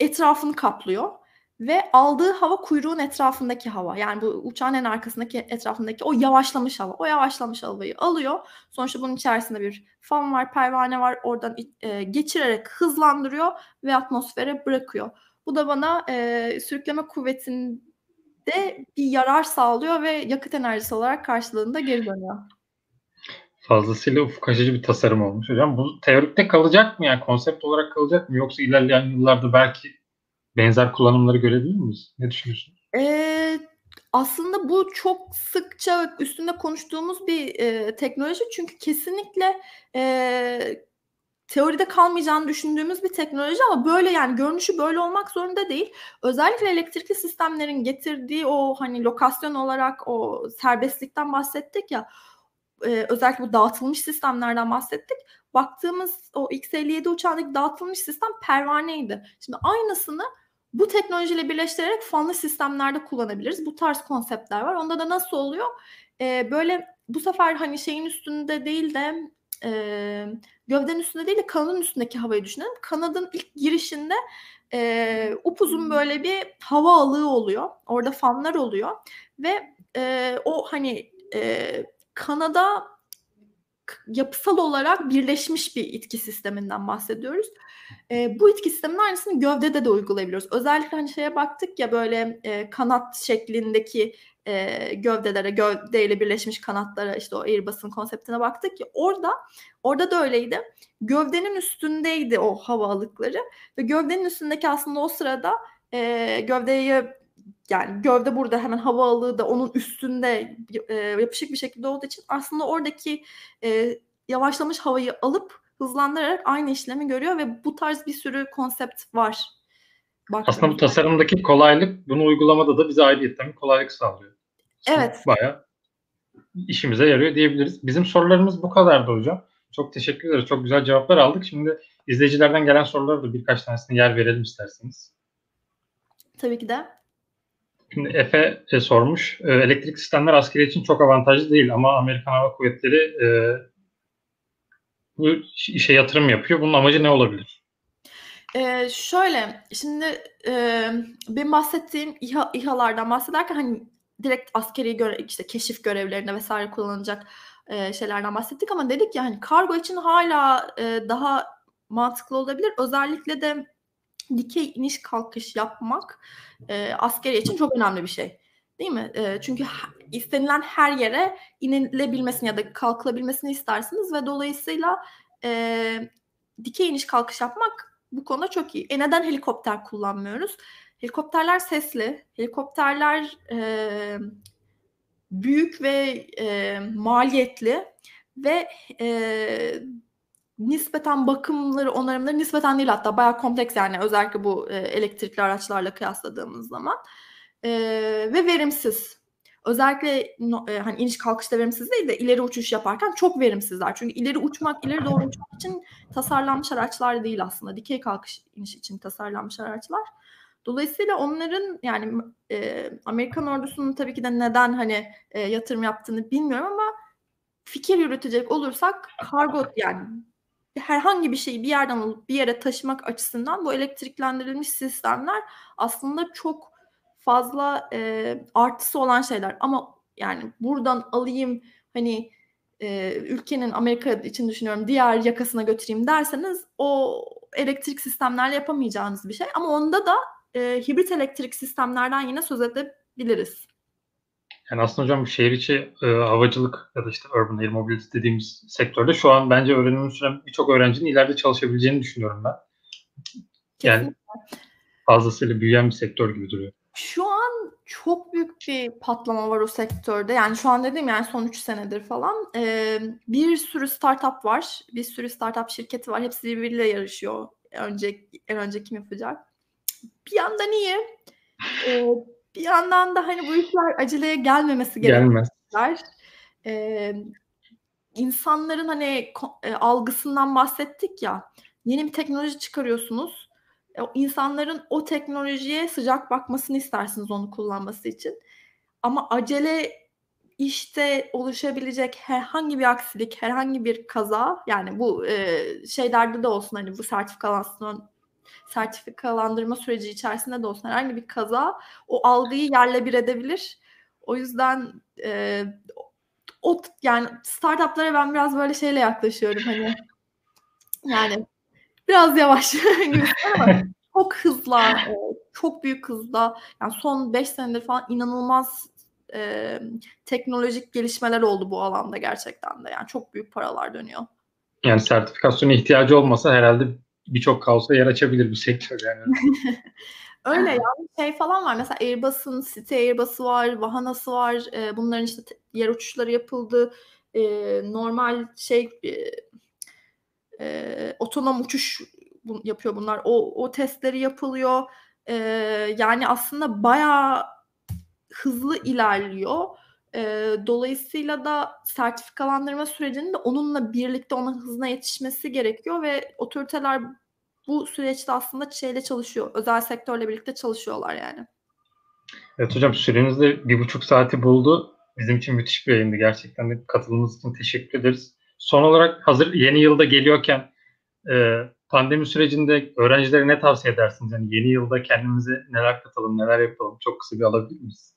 etrafını kaplıyor ve aldığı hava kuyruğun etrafındaki hava. Yani bu uçağın en arkasındaki etrafındaki o yavaşlamış hava. O yavaşlamış havayı alıyor. Sonuçta bunun içerisinde bir fan var, pervane var. Oradan e, geçirerek hızlandırıyor ve atmosfere bırakıyor. Bu da bana e, sürükleme kuvvetinde bir yarar sağlıyor ve yakıt enerjisi olarak karşılığında geri dönüyor. Fazlasıyla ufuk açıcı bir tasarım olmuş hocam. Bu teorikte kalacak mı yani konsept olarak kalacak mı yoksa ilerleyen yıllarda belki benzer kullanımları görebilir miyiz? Ne düşünüyorsun? Ee, aslında bu çok sıkça üstünde konuştuğumuz bir e, teknoloji çünkü kesinlikle e, teoride kalmayacağını düşündüğümüz bir teknoloji ama böyle yani görünüşü böyle olmak zorunda değil. Özellikle elektrikli sistemlerin getirdiği o hani lokasyon olarak o serbestlikten bahsettik ya e, özellikle bu dağıtılmış sistemlerden bahsettik. Baktığımız o X-57 uçağındaki dağıtılmış sistem pervaneydi. Şimdi aynısını bu teknolojiyle birleştirerek fanlı sistemlerde kullanabiliriz. Bu tarz konseptler var. Onda da nasıl oluyor? E, böyle bu sefer hani şeyin üstünde değil de e, gövdenin üstünde değil de kanadın üstündeki havayı düşünelim. Kanadın ilk girişinde e, upuzun böyle bir hava alığı oluyor. Orada fanlar oluyor ve e, o hani e, kanada yapısal olarak birleşmiş bir itki sisteminden bahsediyoruz. E, bu itki sisteminin aynısını gövdede de uygulayabiliyoruz. Özellikle hani şeye baktık ya böyle e, kanat şeklindeki e, gövdelere, gövdeyle birleşmiş kanatlara işte o Airbus'un konseptine baktık ki orada orada da öyleydi. Gövdenin üstündeydi o hava alıkları ve gövdenin üstündeki aslında o sırada e, gövdeye yani gövde burada hemen hava alığı da onun üstünde e, yapışık bir şekilde olduğu için aslında oradaki e, yavaşlamış havayı alıp hızlandırarak aynı işlemi görüyor ve bu tarz bir sürü konsept var. Baktığımda. Aslında bu tasarımdaki kolaylık bunu uygulamada da bize ayrıyetten bir kolaylık sağlıyor. Evet. Bayağı işimize yarıyor diyebiliriz. Bizim sorularımız bu kadardı hocam. Çok teşekkür ederiz. Çok güzel cevaplar aldık. Şimdi izleyicilerden gelen sorulara da birkaç tanesine yer verelim isterseniz. Tabii ki de. Şimdi Efe e, sormuş. E, elektrik sistemler askeri için çok avantajlı değil ama Amerikan Hava Kuvvetleri e, bu işe yatırım yapıyor. Bunun amacı ne olabilir? Ee, şöyle, şimdi e, benim bahsettiğim İHA, İHA'lardan bahsederken hani direkt askeri göre işte keşif görevlerinde vesaire kullanılacak e, şeylerden bahsettik ama dedik ya hani kargo için hala e, daha mantıklı olabilir. Özellikle de dikey iniş kalkış yapmak e, askeri için çok önemli bir şey. Değil mi? E, çünkü istenilen her yere inilebilmesini ya da kalkılabilmesini istersiniz ve dolayısıyla e, dikey iniş kalkış yapmak bu konuda çok iyi. E neden helikopter kullanmıyoruz? Helikopterler sesli, helikopterler e, büyük ve e, maliyetli ve e, nispeten bakımları, onarımları nispeten değil hatta bayağı kompleks yani özellikle bu e, elektrikli araçlarla kıyasladığımız zaman e, ve verimsiz. Özellikle e, hani iniş kalkışta verimsiz değil de ileri uçuş yaparken çok verimsizler. Çünkü ileri uçmak, ileri doğru uçmak için tasarlanmış araçlar değil aslında. Dikey kalkış iniş için tasarlanmış araçlar. Dolayısıyla onların yani e, Amerikan ordusunun tabii ki de neden hani e, yatırım yaptığını bilmiyorum ama fikir yürütecek olursak kargo [laughs] yani herhangi bir şeyi bir yerden alıp bir yere taşımak açısından bu elektriklendirilmiş sistemler aslında çok fazla e, artısı olan şeyler. Ama yani buradan alayım hani e, ülkenin Amerika için düşünüyorum diğer yakasına götüreyim derseniz o elektrik sistemlerle yapamayacağınız bir şey. Ama onda da e, hibrit elektrik sistemlerden yine söz edebiliriz. Yani aslında hocam şehir içi e, havacılık ya da işte urban air mobility dediğimiz sektörde şu an bence öğrenimi süren birçok öğrencinin ileride çalışabileceğini düşünüyorum ben. Yani Kesinlikle. fazlasıyla büyüyen bir sektör gibi duruyor. Şu an çok büyük bir patlama var o sektörde. Yani şu an dedim yani son 3 senedir falan. Ee, bir sürü startup var. Bir sürü startup şirketi var. Hepsi birbiriyle yarışıyor. Önce, en önce kim yapacak? Bir yandan iyi. Ee, bir yandan da hani bu işler aceleye gelmemesi gerekiyor. Ee, insanların hani e, algısından bahsettik ya. Yeni bir teknoloji çıkarıyorsunuz. E, insanların o teknolojiye sıcak bakmasını istersiniz onu kullanması için. Ama acele işte oluşabilecek herhangi bir aksilik, herhangi bir kaza yani bu e, şeylerde de olsun hani bu sertifikalasyon sertifikalandırma süreci içerisinde de olsun herhangi bir kaza o algıyı yerle bir edebilir. O yüzden e, o yani startuplara ben biraz böyle şeyle yaklaşıyorum hani yani biraz yavaş [laughs] ama çok hızla e, çok büyük hızla yani son 5 senedir falan inanılmaz e, teknolojik gelişmeler oldu bu alanda gerçekten de. Yani çok büyük paralar dönüyor. Yani sertifikasyona ihtiyacı olmasa herhalde birçok kaosa yer açabilir bu sektör yani. [laughs] Öyle yani şey falan var. Mesela Airbus'un City Airbus'u var, Vahana'sı var. E, bunların işte yer uçuşları yapıldı. E, normal şey e, e, otonom uçuş yapıyor bunlar. O, o testleri yapılıyor. E, yani aslında bayağı hızlı ilerliyor. E, dolayısıyla da sertifikalandırma sürecinin de onunla birlikte ona hızına yetişmesi gerekiyor ve otoriteler bu süreçte aslında şeyle çalışıyor. Özel sektörle birlikte çalışıyorlar yani. Evet hocam süreniz de bir buçuk saati buldu. Bizim için müthiş bir yayındı. Gerçekten de katılımınız için teşekkür ederiz. Son olarak hazır yeni yılda geliyorken e, pandemi sürecinde öğrencilere ne tavsiye edersiniz? Yani yeni yılda kendimize neler katalım, neler yapalım? Çok kısa bir alabilir miyiz?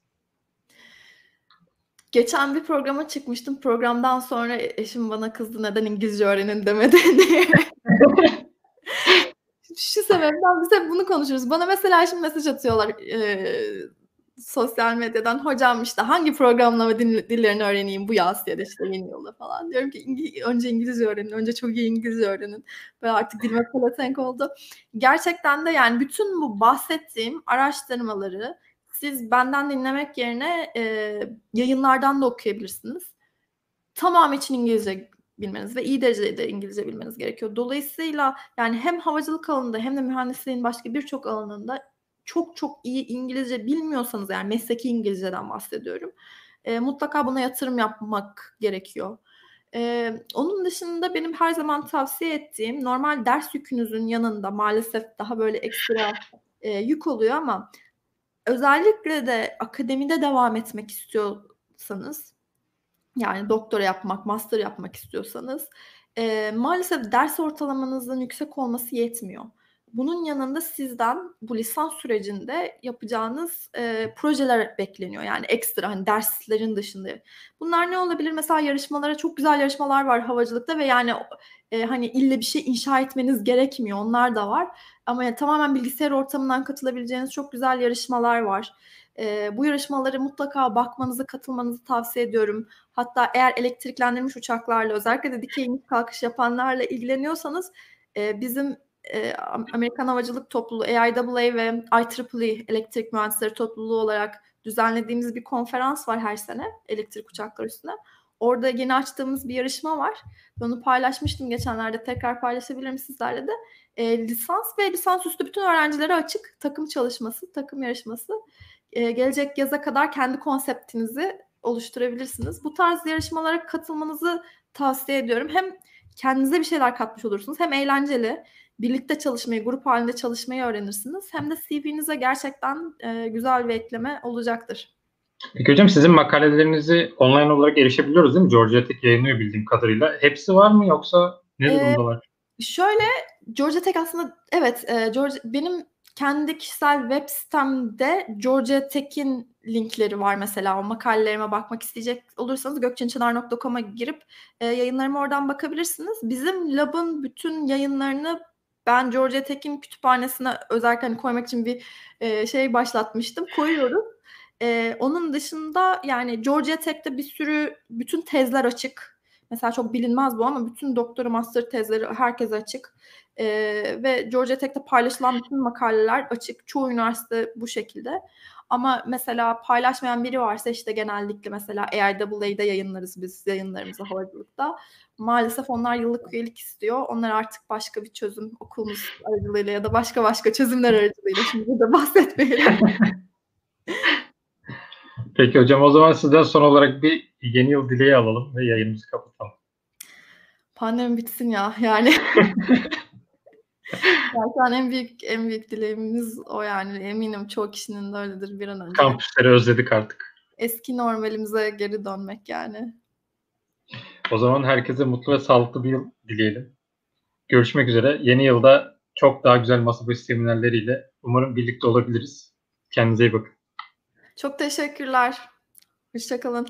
Geçen bir programa çıkmıştım. Programdan sonra eşim bana kızdı neden İngilizce öğrenin demedi [laughs] diye. Şu sebepten biz hep bunu konuşuruz. Bana mesela şimdi mesaj atıyorlar e, sosyal medyadan. Hocam işte hangi programlama dillerini öğreneyim bu yaz ya da işte yeni yılda falan. Diyorum ki İngi- önce İngilizce öğrenin. Önce çok iyi İngilizce öğrenin. Ve artık dilime pelesenk oldu. Gerçekten de yani bütün bu bahsettiğim araştırmaları siz benden dinlemek yerine e, yayınlardan da okuyabilirsiniz. Tamam için İngilizce bilmeniz ve iyi derecede İngilizce bilmeniz gerekiyor. Dolayısıyla yani hem havacılık alanında hem de mühendisliğin başka birçok alanında çok çok iyi İngilizce bilmiyorsanız yani mesleki İngilizceden bahsediyorum. E, mutlaka buna yatırım yapmak gerekiyor. E, onun dışında benim her zaman tavsiye ettiğim normal ders yükünüzün yanında maalesef daha böyle ekstra e, yük oluyor ama özellikle de akademide devam etmek istiyorsanız yani doktora yapmak, master yapmak istiyorsanız e, maalesef ders ortalamanızın yüksek olması yetmiyor. Bunun yanında sizden bu lisans sürecinde yapacağınız e, projeler bekleniyor. Yani ekstra hani derslerin dışında. Bunlar ne olabilir? Mesela yarışmalara çok güzel yarışmalar var havacılıkta ve yani e, hani ille bir şey inşa etmeniz gerekmiyor. Onlar da var. Ama yani tamamen bilgisayar ortamından katılabileceğiniz çok güzel yarışmalar var. E, bu yarışmaları mutlaka bakmanızı, katılmanızı tavsiye ediyorum. Hatta eğer elektriklendirilmiş uçaklarla özellikle de dikey iniş kalkış yapanlarla ilgileniyorsanız e, bizim e, Amerikan Havacılık Topluluğu AIAA ve IEEE elektrik mühendisleri topluluğu olarak düzenlediğimiz bir konferans var her sene elektrik uçakları üstüne. Orada yeni açtığımız bir yarışma var. Onu paylaşmıştım geçenlerde. Tekrar paylaşabilirim sizlerle de. E, lisans ve lisansüstü bütün öğrencilere açık takım çalışması, takım yarışması. E, gelecek yaza kadar kendi konseptinizi oluşturabilirsiniz. Bu tarz yarışmalara katılmanızı tavsiye ediyorum. Hem kendinize bir şeyler katmış olursunuz hem eğlenceli birlikte çalışmayı, grup halinde çalışmayı öğrenirsiniz. Hem de CV'nize gerçekten e, güzel bir ekleme olacaktır. Peki hocam sizin makalelerinizi online olarak erişebiliyoruz değil mi? Georgia Tech yayınlıyor bildiğim kadarıyla. Hepsi var mı yoksa ne ee, durumdalar? Şöyle Georgia Tech aslında evet e, Georgia, benim kendi kişisel web sitemde Georgia Tech'in linkleri var mesela. O makalelerime bakmak isteyecek olursanız gökçençınar.com'a girip e, yayınlarıma oradan bakabilirsiniz. Bizim lab'ın bütün yayınlarını ben Georgia Tech'in kütüphanesine özellikle hani koymak için bir e, şey başlatmıştım. Koyuyoruz. E, onun dışında yani Georgia Tech'te bir sürü bütün tezler açık. Mesela çok bilinmez bu ama bütün doktora master tezleri herkes açık. E, ve Georgia Tech'te paylaşılan bütün makaleler açık. Çoğu üniversite bu şekilde. Ama mesela paylaşmayan biri varsa işte genellikle mesela AIAA'da yayınlarız biz yayınlarımızı havacılıkta. Maalesef onlar yıllık üyelik istiyor. Onlar artık başka bir çözüm okulumuz aracılığıyla ya da başka başka çözümler aracılığıyla şimdi de [laughs] bahsetmeyelim. Peki hocam o zaman sizden son olarak bir yeni yıl dileği alalım ve yayınımızı kapatalım. Pandemi bitsin ya yani. [laughs] Zaten en büyük en büyük dileğimiz o yani eminim çoğu kişinin de öyledir bir an önce. Kampüsleri özledik artık. eski normalimize geri dönmek yani. O zaman herkese mutlu ve sağlıklı bir yıl dileyelim. Görüşmek üzere. Yeni yılda çok daha güzel masa başı seminerleriyle umarım birlikte olabiliriz. Kendinize iyi bakın. Çok teşekkürler. Hoşçakalın.